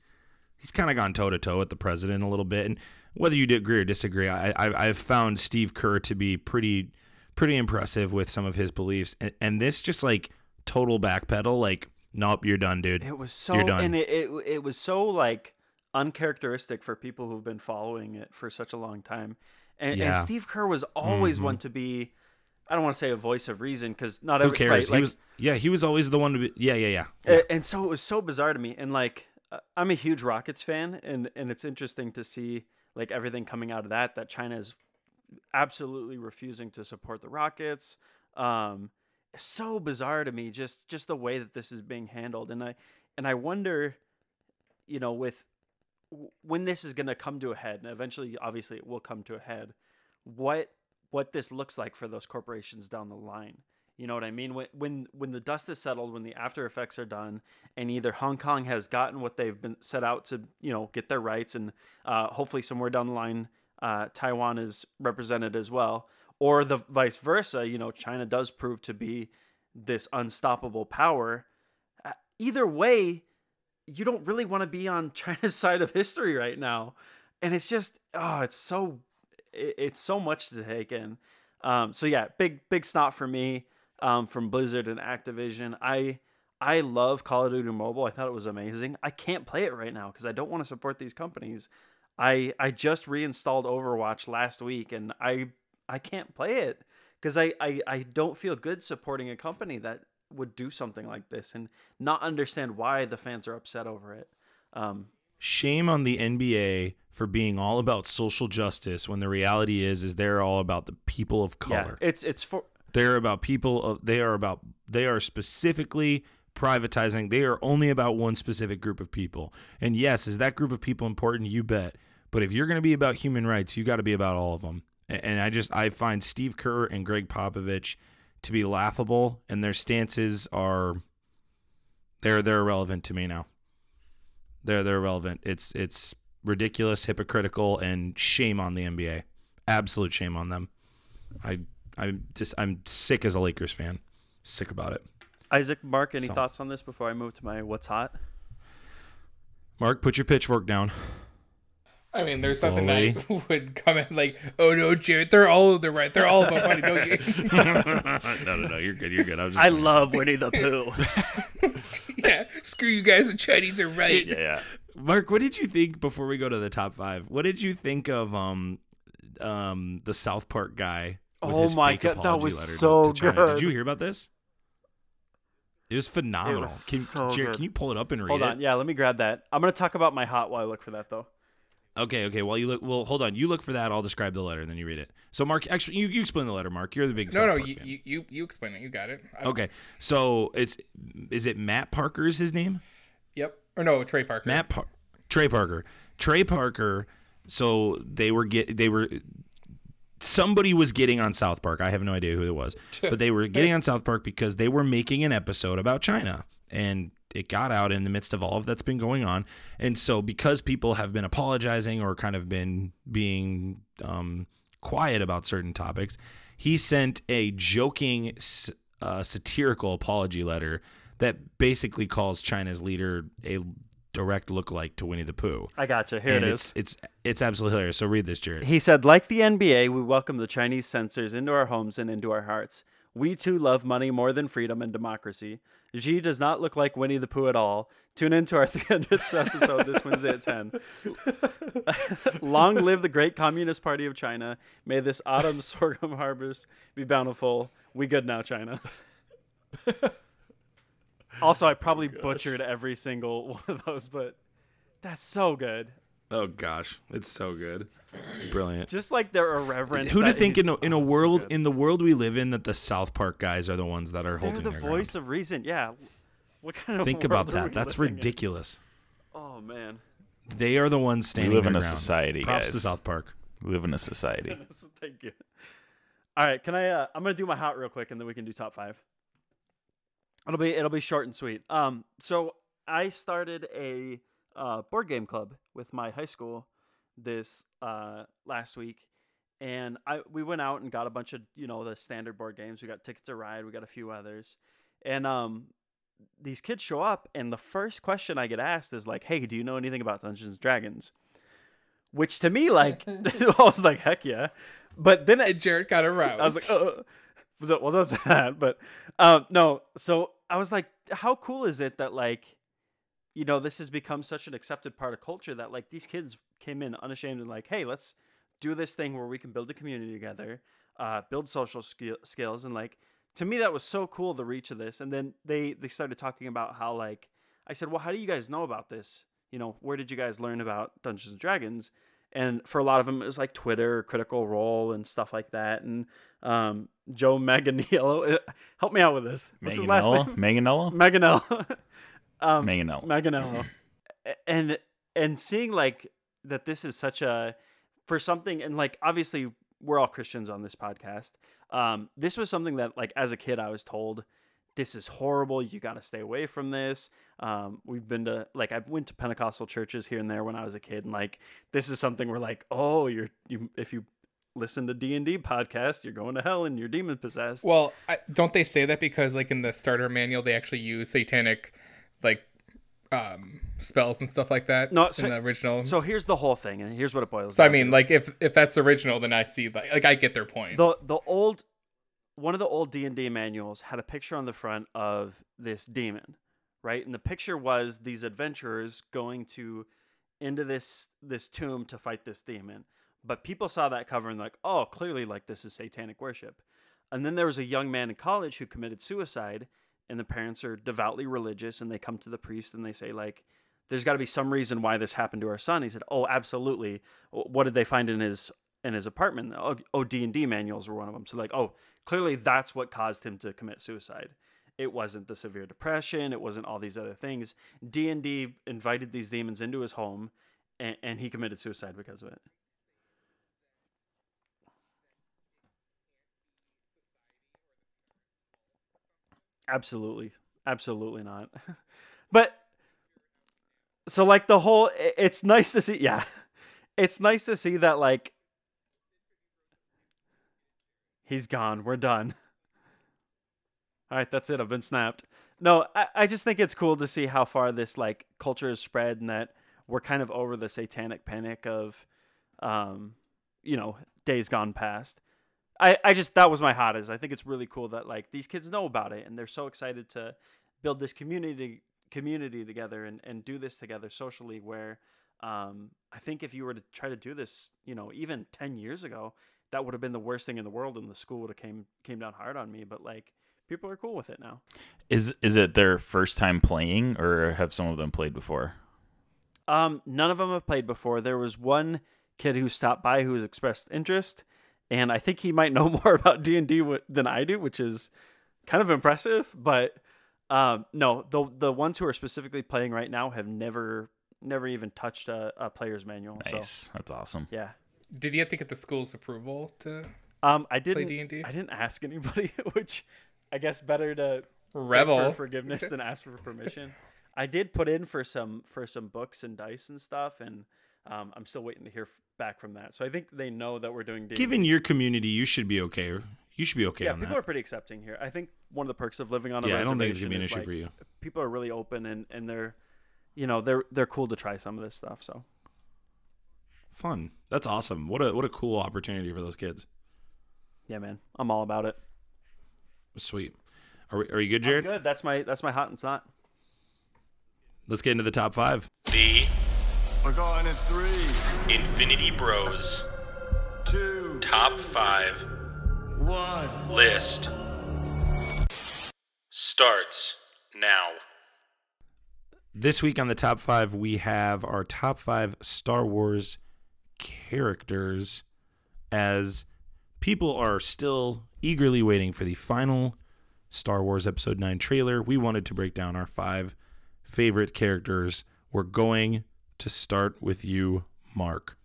he's kind of gone toe to toe with the president a little bit, and whether you agree or disagree, I, I I've found Steve Kerr to be pretty pretty impressive with some of his beliefs, and, and this just like total backpedal, like nope, you're done, dude.
It was so,
You're done.
and it, it it was so like uncharacteristic for people who've been following it for such a long time. And, and Steve Kerr was always mm-hmm. one to be. I don't want to say a voice of reason because not
Who cares?
right,
he
like,
was yeah, he was always the one to be yeah yeah yeah.
A- and so it was so bizarre to me and like uh, i'm a huge rockets fan and and it's interesting to see like everything coming out of that that china is absolutely refusing to support the rockets um so bizarre to me just just the way that this is being handled and i and i wonder you know with when this is going to come to a head and eventually obviously it will come to a head what what this looks like for those corporations down the line you know what I mean? When when when the dust is settled, when the after effects are done, and either Hong Kong has gotten what they've been set out to, you know, get their rights, and uh, hopefully somewhere down the line, uh, Taiwan is represented as well, or the vice versa. You know, China does prove to be this unstoppable power. Uh, either way, you don't really want to be on China's side of history right now, and it's just oh, it's so it, it's so much to take in. Um, so yeah, big big snot for me um, from Blizzard and Activision. I I love Call of Duty Mobile. I thought it was amazing. I can't play it right now because I don't want to support these companies. I I just reinstalled Overwatch last week and I I can't play it because I, I I don't feel good supporting a company that would do something like this and not understand why the fans are upset over it. Um,
Shame on the NBA for being all about social justice when the reality is is they're all about the people of color.
yeah, it's it's for
They're about people. uh, They are about. They are specifically privatizing. They are only about one specific group of people. And yes, is that group of people important? You bet. But if you're going to be about human rights, you got to be about all of them. And I just I find Steve Kerr and Gregg Popovich to be laughable, and their stances are they're they're irrelevant to me now. They're they're irrelevant. It's it's ridiculous, hypocritical, and shame on the NBA. Absolute shame on them. I I just I'm sick as a Lakers fan. Sick about it.
Isaac, Mark, any
So-
thoughts on this before I move to my what's hot?
Mark, put your pitchfork down.
I mean, there's something
Fully.
that would come in like, oh no, Jarrett, they're all of them right. They're all of them funny, don't you?
no, no, no. You're good. You're good. I was just
I love Winnie the Pooh.
yeah, screw you guys. The Chinese are right.
Yeah, yeah.
Mark, what did you think before we go to the top five? What did you think of um um the South Park guy? with
Oh
his
my
fake
God, that was
letter to-
so
to China?
good.
Did you hear about this? It was phenomenal.
was
can,
so
Jarrett,
good.
can you pull it up and read
Hold
it?
on, yeah, let me grab that. I'm gonna talk about my hot while I look for that though.
Okay, okay. While you look, well, hold on. You look for that. I'll describe the letter, and then you read it. So, Mark, actually, you, you explain the letter, Mark. You're the big
No,
South
no,
Park
you,
fan.
you you you explain it. You got it. I
Okay, so it's is it Matt Parker? Is his name?
Yep. Or no, Trey Parker.
Matt Par- Trey Parker. Trey Parker. So they were get they were somebody was getting on South Park. I have no idea who it was, but they were getting on South Park because they were making an episode about China, and it got out in the midst of all of that's been going on. And so because people have been apologizing or kind of been being um, quiet about certain topics, he sent a joking, uh, satirical apology letter that basically calls China's leader a direct lookalike to Winnie the Pooh.
I gotcha. Here
and
it
it's it's it's absolutely hilarious. So read this, Jarrett.
He said, like the NBA, we welcome the Chinese censors into our homes and into our hearts. We too love money more than freedom and democracy. Xi does not look like Winnie the Pooh at all. Tune into our 300th episode this Wednesday at 10. Long live the great Communist Party of China. May this autumn sorghum harvest be bountiful. We good now, China. also, I probably oh butchered every single one of those, but that's so good.
Oh gosh, it's so good, brilliant.
Just like their irreverence.
Who to think in a, in a
Oh, it's so
world in the world we live in that the South Park guys are the ones that are
They're
holding
the
their
voice
ground.
of reason. Yeah. What kind of
Think
world
about
are
that.
we
That's
living in?
ridiculous.
Oh man.
They are the ones standing.
live in a
ground.
society,
Props
guys.
to South Park.
We live in a society.
Thank you. All right, can I? Uh, I'm gonna do my hot real quick, and then we can do top five. It'll be it'll be short and sweet. Um, so I started a uh, board game club with my high school this uh, last week, and I we went out and got a bunch of you know the standard board games. We got Ticket to Ride. We got a few others, and um, these kids show up, and the first question I get asked is like, "Hey, do you know anything about Dungeons and Dragons?" Which to me, like, I was like, "Heck yeah!" But then
And Jarrett got aroused.
I was like, "Oh." well, that's that. But um, no, so I was like, how cool is it that like, you know, this has become such an accepted part of culture that like these kids came in unashamed and like, hey, let's do this thing where we can build a community together, uh, build social skill- skills, and like to me that was so cool the reach of this. And then they they started talking about how like I said, well, how do you guys know about this? You know, where did you guys learn about Dungeons and Dragons? and for a lot of them it was like Twitter, Critical Role, and stuff like that. And um, Joe Manganiello, help me out with this. What's his last name?
Manganello?
Manganello. um,
Manganello.
Manganello. And and seeing like that this is such a for something and like obviously we're all Christians on this podcast. Um, this was something that like as a kid I was told this is horrible. You got to stay away from this. Um, we've been to like I went to Pentecostal churches here and there when I was a kid, and like this is something where like oh you're you if you listen to D and D podcast you're going to hell and you're demon possessed.
well, I, don't they say that because like in the starter manual they actually use satanic, like, um, spells and stuff like that.
No, so-
in the original. So,
here's the whole thing, and here's what it boils.
So
I
mean,
to.
like if if that's original, then I see like like I get their point.
the the old one of the old D&D manuals had a picture on the front of this demon, right? And the picture was these adventurers going to into this this tomb to fight this demon. But people saw that cover and like, "Oh, clearly like this is satanic worship." And then there was a young man in college who committed suicide and the parents are devoutly religious and they come to the priest and they say like there's got to be some reason why this happened to our son. He said, "Oh, absolutely. What did they find in his in his apartment. Oh, oh D and D manuals were one of them. So like, oh, clearly that's what caused him to commit suicide. It wasn't the severe depression. It wasn't all these other things. D and D invited these demons into his home, and, and he committed suicide because of it. Absolutely, absolutely not. but so like the whole it's nice to see. Yeah, it's nice to see that like he's gone. We're done. All right, that's it. I've been snapped. No, I, I just think it's cool to see how far this like culture has spread and that we're kind of over the satanic panic of, um, you know, days gone past. I, I just that was my hottest. I think it's really cool that like these kids know about it and they're so excited to build this community community together and, and do this together socially where um, I think if you were to try to do this, you know, even ten years ago, that would have been the worst thing in the world and the school would have came came down hard on me. But like people are cool with it now.
Is is it their first time playing, or have some of them played before?
Um, none of them have played before. There was one kid who stopped by who has expressed interest, and I think he might know more about D and D than I do, which is kind of impressive. But um, no, the the ones who are specifically playing right now have never never even touched a, a player's manual.
Nice,
So
that's awesome.
yeah.
Did you have to get the school's approval to
Um, I
play
didn't.
D and D?
I didn't ask anybody, which I guess better to
Rebel.
for forgiveness than ask for permission. I did put in for some for some books and dice and stuff, and um, I'm still waiting to hear f- back from that. So I think they know that we're doing. D&D.
Given your community, you should be okay. You should be okay
yeah,
on
people
that.
are pretty accepting here. I think one of the perks of living on a
yeah, I don't think it's gonna be an issue
like,
for you.
People are really open and and they're, you know, they're they're cool to try some of this stuff. So
Fun. That's awesome. What a what a cool opportunity for those kids.
yeah, man, I'm all about it.
Sweet. Are we, are you good,
I'm
Jarrett?
good. That's my that's my hot and snot.
Let's get into the top five. The
We're going in three,
Infinity Bros
two,
top five
one.
list starts now. This week on the top five, we have our top five Star Wars characters as people are still eagerly waiting for the final Star Wars Episode 9 trailer. We wanted to break down our five favorite characters. We're going to start with you, Mark.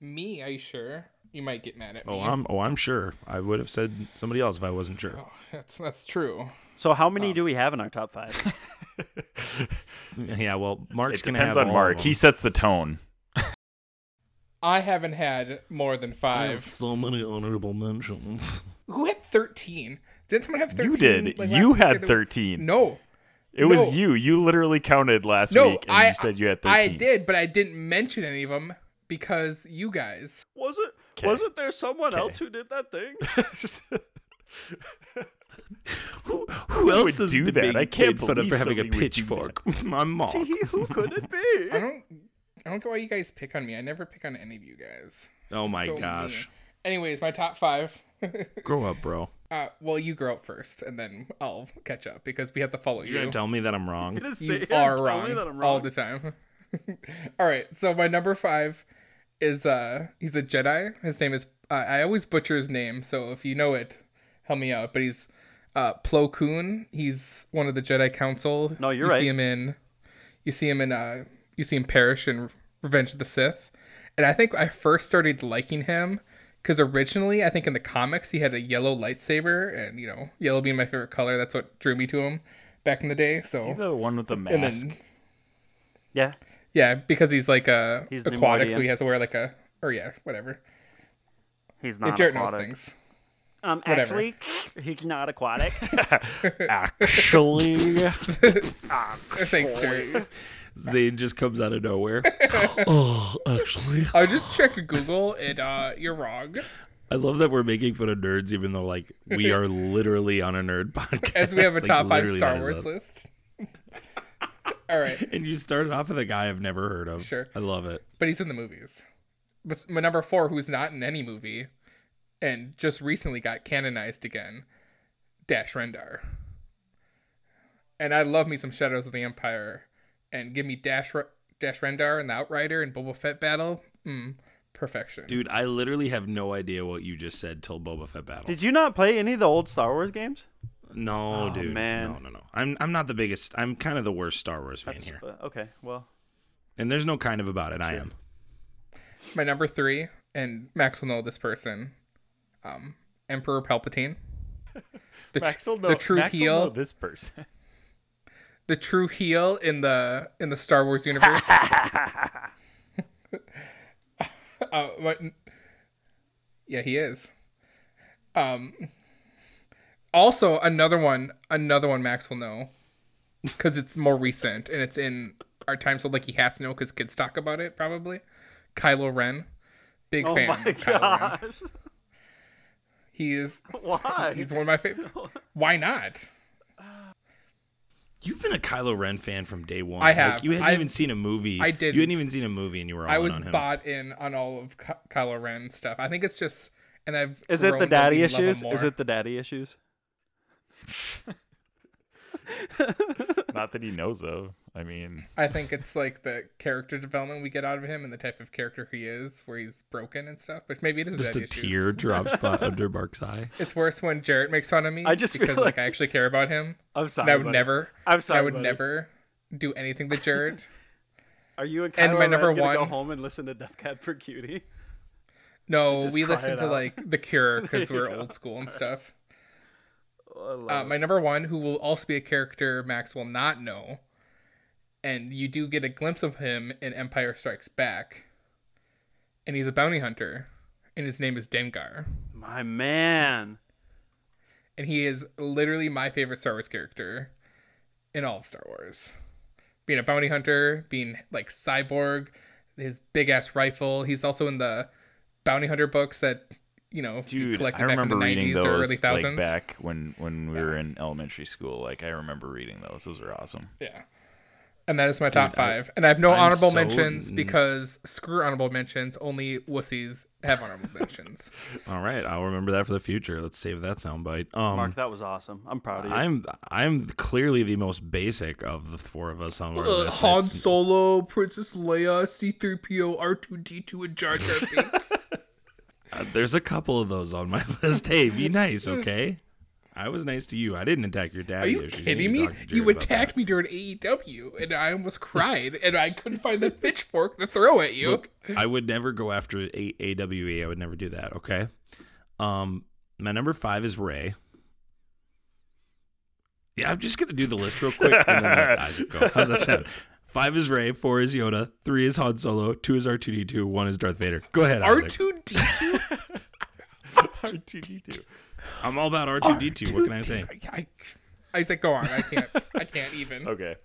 Me? Are you sure? You might get mad at oh, me.
Oh, I'm oh, I'm sure. I would have said somebody else if I wasn't sure.
Oh, that's that's true.
So how many um, do we have in our top five?
Yeah, well, Mark's
It
gonna
depends
have
on
all
Mark.
of
He sets the tone.
I haven't had more than
I have
five.
so many honorable mentions.
Who had thirteen? Did someone have thirteen?
You did.
like,
you
last week
had
the-
13.
No,
It was you. You literally counted last
no.
week and
I
you said you had 13.
I did, but I didn't mention any of them because you guys.
Was it?
'Kay.
Wasn't there someone
'Kay.
else who did that thing?
Who, who else
would do that?
being
I can't
made fun of
believe
for having a
somebody would do
pitchfork? I'm Mark.
who could it be?
I
be?
don't. I don't get why you guys pick on me. I never pick on any of you guys.
Oh my
So
gosh.
mean. Anyways, my top five.
Grow up, bro.
Uh, well, you grow up first, and then I'll catch up because we have to follow
You're
you.
gonna tell me that I'm wrong.
You are
and tell
wrong,
me that I'm
all the time. all right, so my number five is uh he's a Jedi. His name is uh, I always butcher his name, so if you know it, help me out. But he's uh Plo Koon. He's one of the Jedi Council.
No, you're
you
right.
See him in, you see him in uh you see him perish in Revenge of the Sith, and I think I first started liking him. Because originally, I think in the comics he had a yellow lightsaber, and you know, yellow being my favorite color. That's what drew me to him back in the day. So
the one with the mask.
then
Yeah.
yeah, because he's like a
He's the
aquatic, so he has to wear like a or yeah, whatever.
He's
Yeah,
not
Jarrett knows things.
Um,
Whatever.
actually, he's not aquatic.
Actually,
Thanks, Jarrett.
Zane just comes out of nowhere. oh, actually,
I just checked Google, and uh, you're wrong.
I love that we're making fun of nerds, even though like we are literally on a nerd podcast.
As we have a
Like,
top five Star Wars
us.
list. All right,
And you started off with a guy I've never heard of.
Sure.
I love it.
but he's in the movies. But my number four, who's not in any movie, and just recently got canonized again, Dash Rendar. And I love me some Shadows of the Empire, and give me Dash Re- Dash Rendar and the Outrider and Boba Fett battle. Mm, perfection.
Dude, I literally have no idea what you just said till Boba Fett battle.
Did you not play any of the old Star Wars games?
no,
Oh,
dude.
man.
No, no, no. I'm I'm not the biggest. I'm kind of the worst Star Wars fan
That's-
here.
uh, okay, well,
And there's no kind of about it. I am.
My number three, and Max will know this person, um, Emperor Palpatine. The, tr- the true heel,
this person.
The true heel in the in the Star Wars universe. uh, what? Yeah, he is. Um. Also, another one, another one Max will know, because it's more recent and it's in our time, so like he has to know because kids talk about it probably. Kylo Ren, big
oh
fan.
my
of Kylo Ren.
gosh,
He is.
why?
He's one of my favorite. Why not?
You've been a Kylo Ren fan from day one.
I
Like,
have.
you hadn't
I-
even seen a movie.
I
You
didn't.
hadn't even seen a movie, and you were all on him.
I
in
was
on him.
bought in on all of Ky- Kylo Ren stuff. I think it's just, and I've.
Is it the daddy
even love him
issues? Is it the daddy issues?
Not that he knows of. I mean,
I think it's like the character development we get out of him and the type of character he is, where he's broken and stuff. But maybe it is
Just a
daddy issues.
tear drops under Mark's eye.
It's worse when Jarrett makes fun of me.
I just
because like,
like-
I actually care about him.
I'm
And
sorry.
I would
buddy.
never.
I'm sorry.
I would
buddy.
never do anything to Jarrett.
Are you and,
and my number
gonna go home and listen to Death Cab for Cutie?
No, we listen to
out.
like The Cure because we're
go.
old school and stuff.
Oh, I love
Uh, my number one, who will also be a character Max will not know, and you do get a glimpse of him in Empire Strikes Back, and he's a bounty hunter, and his name is Dengar,
my man.
and he is literally my favorite Star Wars character in all of Star Wars. Being a bounty hunter, being like cyborg, his big ass rifle. He's also in the bounty hunter books that you know if you
dude,
collected
I
back in
remember
the
reading
90s or early
those
thousands.
like back when when we were in elementary school. Like I remember reading those. Those were awesome.
Yeah. And that is my top
Dude, I-
five. and I have no
I'm
honorable
so-
mentions because screw honorable mentions. Only wussies have honorable mentions.
All right, I'll remember that for the future. Let's save that soundbite. Um,
Mark, that was awesome. I'm proud of you.
I'm I'm clearly the most basic of the four of us on our
Uh,
list.
Han
It's-
Solo, Princess Leia, C-3PO, R2-D2, and Jar Jar Binks.
uh, there's a couple of those on my list. Hey, be nice, okay? I was nice to you. I didn't attack your
Are
daddy
you
issues.
kidding
to
me?
talk to Jarrett
You attacked me during AEW, and I almost cried, and I couldn't find the pitchfork to throw at you.
Look, I would never go after a- AWE. I would never do that. Okay. Um, my number five is Rey. Yeah, I'm just gonna do the list real quick and then let Isaac go. How's that sound? Five is Rey, four is Yoda, three is Han Solo, two is R2D2, one is Darth Vader. Go ahead, Isaac.
R2-D2?
R2D2.
I'm all about R2D2. What can I say?
I, I, Isaac, go on. I can't. I can't even.
Okay.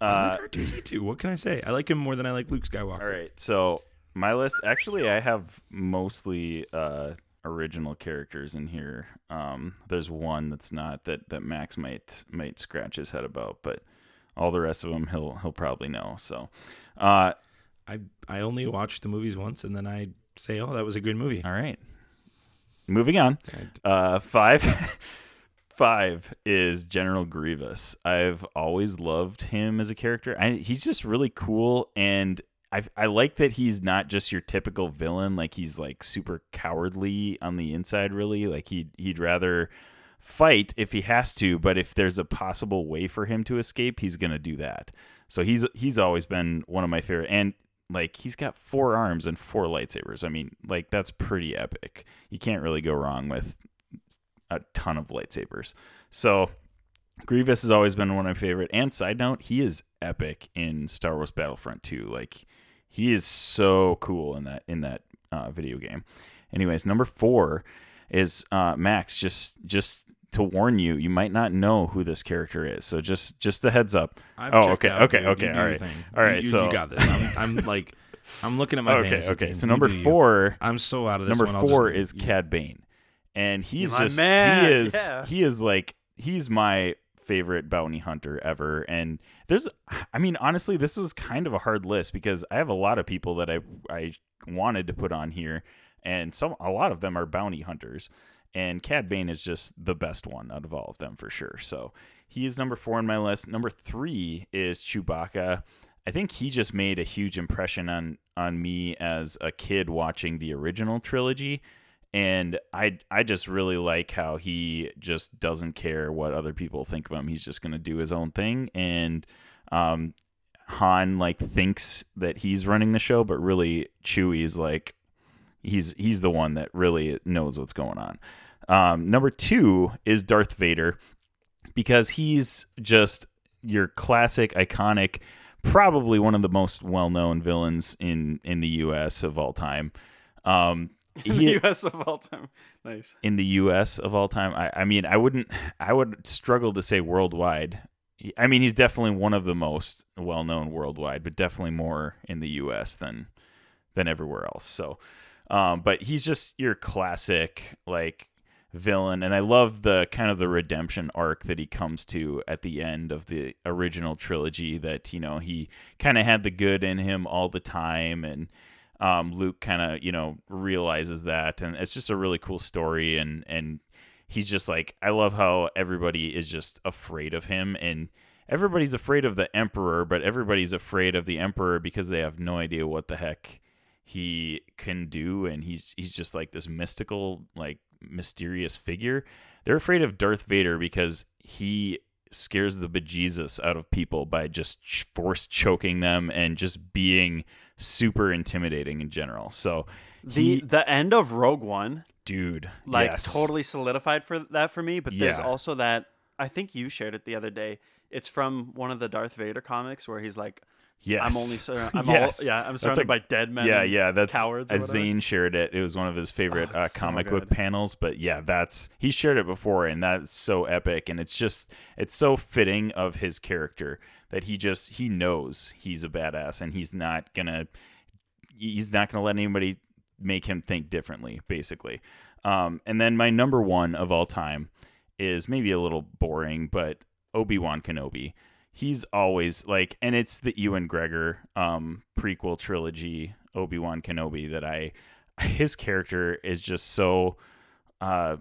Uh,
like R2D2. What can I say? I like him more than I like Luke Skywalker.
all right. So my list. Actually, I have mostly uh, original characters in here. Um, there's one that's not that that Max might might scratch his head about, but all the rest of them he'll he'll probably know. So. Uh,
I I only watched the movies once and then I say, oh, that was a good movie.
all right. Moving on. Uh, five. Five is General Grievous. I've always loved him as a character. I, he's just really cool, and I I like that he's not just your typical villain. Like he's like super cowardly on the inside. Really, like he he'd rather fight if he has to, but if there's a possible way for him to escape, he's gonna do that. So he's he's always been one of my favorite, and like he's got four arms and four lightsabers. I mean, like that's pretty epic. You can't really go wrong with a ton of lightsabers. So Grievous has always been one of my favorite. And side note, he is epic in Star Wars Battlefront 2. Like he is so cool in that in that uh, video game. Anyways, number four is uh, Max. Just just to warn you, you might not know who this character is. So just just a heads up.
I've
oh, okay,
out,
okay,
dude.
okay.
You
all right,
thing.
all right.
you,
so
you got this. I'm, I'm like, I'm looking at my
okay, okay.
team.
So number
you.
four.
I'm so out of this
number
one.
Four
just-
is Cad Bane, and he's
my
just
man,
he is
yeah.
he is like he's my favorite bounty hunter ever. And there's, I mean, honestly, this was kind of a hard list because I have a lot of people that I I wanted to put on here, and some a lot of them are bounty hunters, and Cad Bane is just the best one out of all of them for sure. So he is number four on my list. Number three is Chewbacca. I think he just made a huge impression on on me as a kid watching the original trilogy and I I just really like how he just doesn't care what other people think of him. He's just to do his own thing and um Han like thinks that he's running the show but really Chewie's like he's he's the one that really knows what's going on. Um, number 2 is Darth Vader because he's just your classic iconic probably one of the most well-known villains in in the US of all time. Um
In
he-
the U.S. of all time. Nice.
in the U.S. of all time. I, I mean, I wouldn't, I would struggle to say worldwide. I mean, he's definitely one of the most well-known worldwide, but definitely more in the U.S. than than everywhere else. So, um, but he's just your classic like villain, and I love the kind of the redemption arc that he comes to at the end of the original trilogy. That you know he kind of had the good in him all the time, and um, Luke kind of you know realizes that, and it's just a really cool story. And and he's just like I love how everybody is just afraid of him, and everybody's afraid of the Emperor, but everybody's afraid of the Emperor because they have no idea what the heck he can do, and he's he's just like this mystical, like mysterious figure. They're afraid of Darth Vader because he scares the bejesus out of people by just ch- force choking them and just being super intimidating in general. So
The
he,
the end of Rogue One
dude,
like
yes.
totally solidified for that for me. But there's
Yeah.
also that I think you shared it the other day. It's from one of the Darth Vader comics where he's like,
Yes.
"I'm only sur- I'm
Yes.
all, yeah I'm surrounded
like-
by dead men."
yeah, yeah, that's
cowards.
As. Zane shared it, it was one of his favorite
Oh,
uh,
it's so
comic book panels. But yeah, that's he shared it before, and that's so epic, and it's just it's so fitting of his character that he just he knows he's a badass, and he's not gonna he's not gonna let anybody make him think differently, basically. Um, and then my number one of all time is maybe a little boring, but Obi Wan Kenobi. He's always like, and it's the Ewan McGregor um, prequel trilogy, Obi Wan Kenobi, that I, his character is just so, uh,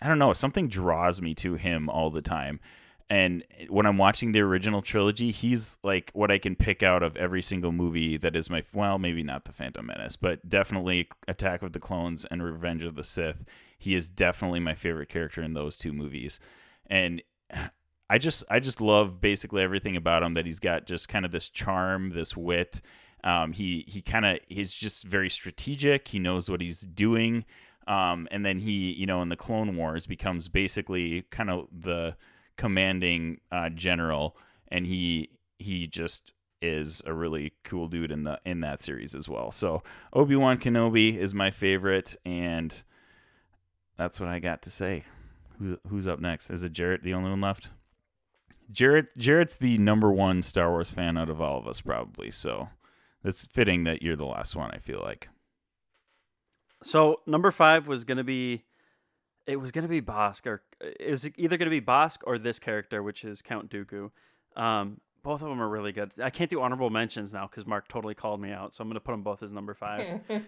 I don't know, something draws me to him all the time. And when I'm watching the original trilogy, he's like what I can pick out of every single movie that is my, well, maybe not The Phantom Menace, but definitely Attack of the Clones and Revenge of the Sith. He is definitely my favorite character in those two movies. And I just I just love basically everything about him that he's got just kind of this charm, this wit. Um, he he kind of he's just very strategic. He knows what he's doing. Um, and then he you know in the Clone Wars becomes basically kind of the commanding uh, general, and he he just is a really cool dude in the in that series as well. So Obi Wan Kenobi is my favorite, and that's what I got to say. Who's who's up next? Is it Jarrett the only one left? Jarrett Jarrett's the number one Star Wars fan out of all of us, probably. So it's fitting that you're the last one. I feel like.
So number five was gonna be, it was gonna be Bossk, or it was either gonna be Bossk or this character, which is Count Dooku. Um, both of them are really good. I can't do honorable mentions now because Mark totally called me out, so I'm gonna put them both as number five.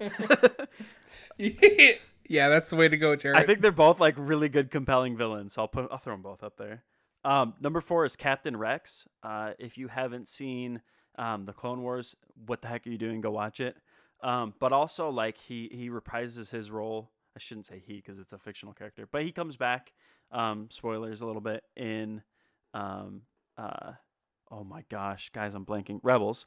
yeah, that's the way to go, Jarrett.
I think they're both like really good, compelling villains. So I'll put I'll throw them both up there. Um, number four is Captain Rex. Uh, if you haven't seen um, the Clone Wars, what the heck are you doing? Go watch it. Um, but also like he he reprises his role. I shouldn't say he because it's a fictional character, but he comes back. Um, spoilers a little bit in. Um, uh, oh my gosh, guys, I'm blanking. Rebels.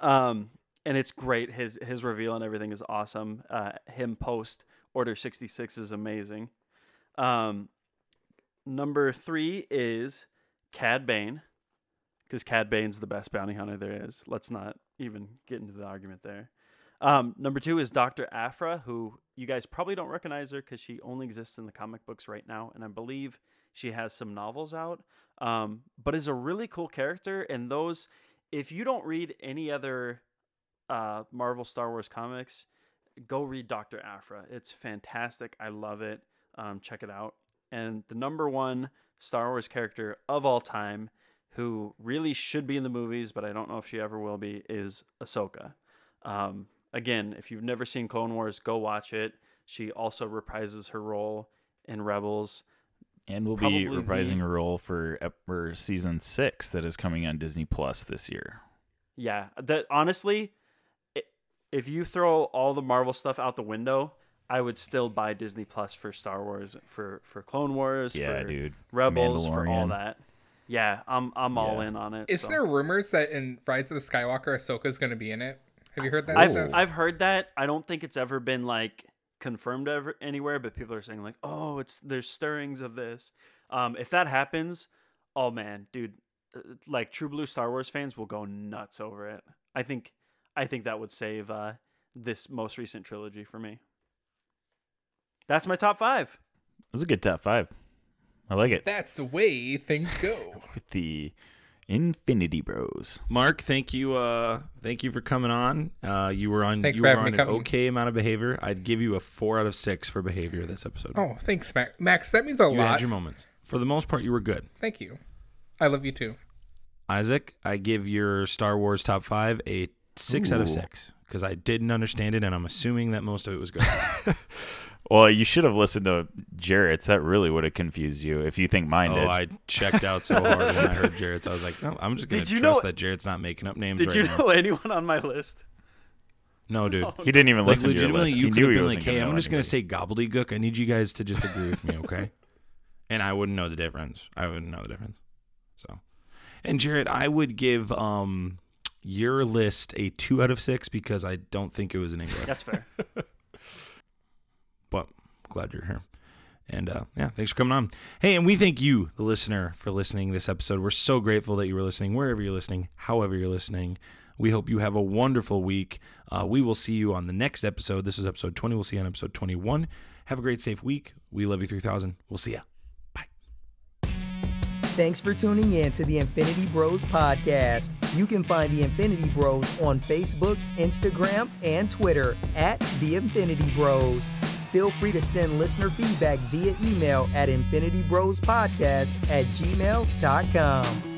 Um, and it's great. His his reveal and everything is awesome. Uh, him post Order 66 is amazing. Um, number three is Cad Bane, because Cad Bane's the best bounty hunter there is. Let's not even get into the argument there. Um, number two is Dr. Aphra, who you guys probably don't recognize her because she only exists in the comic books right now, and I believe she has some novels out. Um, but is a really cool character, and those, if you don't read any other uh, Marvel Star Wars comics, go read Dr. Aphra. It's fantastic. I love it. Um, check it out. And the number one Star Wars character of all time, who really should be in the movies, but I don't know if she ever will be, is Ahsoka. Um, again, if you've never seen Clone Wars, go watch it. She also reprises her role in Rebels.
And we'll
Probably
be
the-
reprising a role for, for season six that is coming on Disney Plus this year.
Yeah, that honestly, i if you throw all the Marvel stuff out the window, I would still buy Disney Plus for Star Wars, for for Clone Wars,
Yeah,
for
dude.
Rebels, for all that. Yeah, I'm I'm all in on it.
Is
so.
there rumors that in Rise of the Skywalker, Ahsoka's going to be in it? Have you heard that
I've
stuff?
I've heard that. I don't think it's ever been like confirmed ever anywhere, but people are saying like, "Oh, it's there's stirrings of this." Um, if that happens, oh man, dude, uh, like True Blue Star Wars fans will go nuts over it. I think I think that would save uh, this most recent trilogy for me. That's my top five.
This is a good top five. I like it.
That's the way things go.
With the Infinity Bros.
Mark, thank you. Uh, thank you for coming on. Uh, you were on.
Thanks
you
for
were
having
on
me
an
come.
okay amount of behavior. I'd give you a four out of six for behavior this episode.
Oh, thanks, Max. Max, that means a
you
lot.
had your moments. For the most part, you were good.
Thank you. I love you too.
Isaac, I give your Star Wars top five a six out of six because I didn't understand it, and I'm assuming that most of it was good.
Well, you should have listened to Jarrett's. That really would have confused you if you think mine
oh,
did.
I checked out so hard when I heard Jarrett's. I was like, no, I'm just gonna
Did you
trust
know-
that Jarrett's not making up names
Did
right
you
now.
know anyone on my list?
No, dude.
he didn't even
Like
listen to your
legitimately,
list.
you
he
could
knew
have
he
been
wasn't
like, "Hey, I'm just gonna say gobbledygook. I need you guys to just agree with me, okay?" and I wouldn't know the difference. I wouldn't know the difference. So, and Jarrett, I would give um your list a two out of six because I don't think it was an English.
That's fair.
glad you're here. And uh, yeah, thanks for coming on. Hey, and we thank you, the listener, for listening this episode. We're so grateful that you were listening, wherever you're listening, however you're listening. We hope you have a wonderful week. Uh, we will see you on the next episode. This is episode 20. We'll see you on episode 21. Have a great, safe week. We love you 3000. We'll see ya. Bye.
Thanks for tuning in to the Infinity Bros podcast. You can find the Infinity Bros on Facebook, Instagram, and Twitter at the Infinity Bros. Feel free to send listener feedback via email at infinitybrospodcast at gmail.com.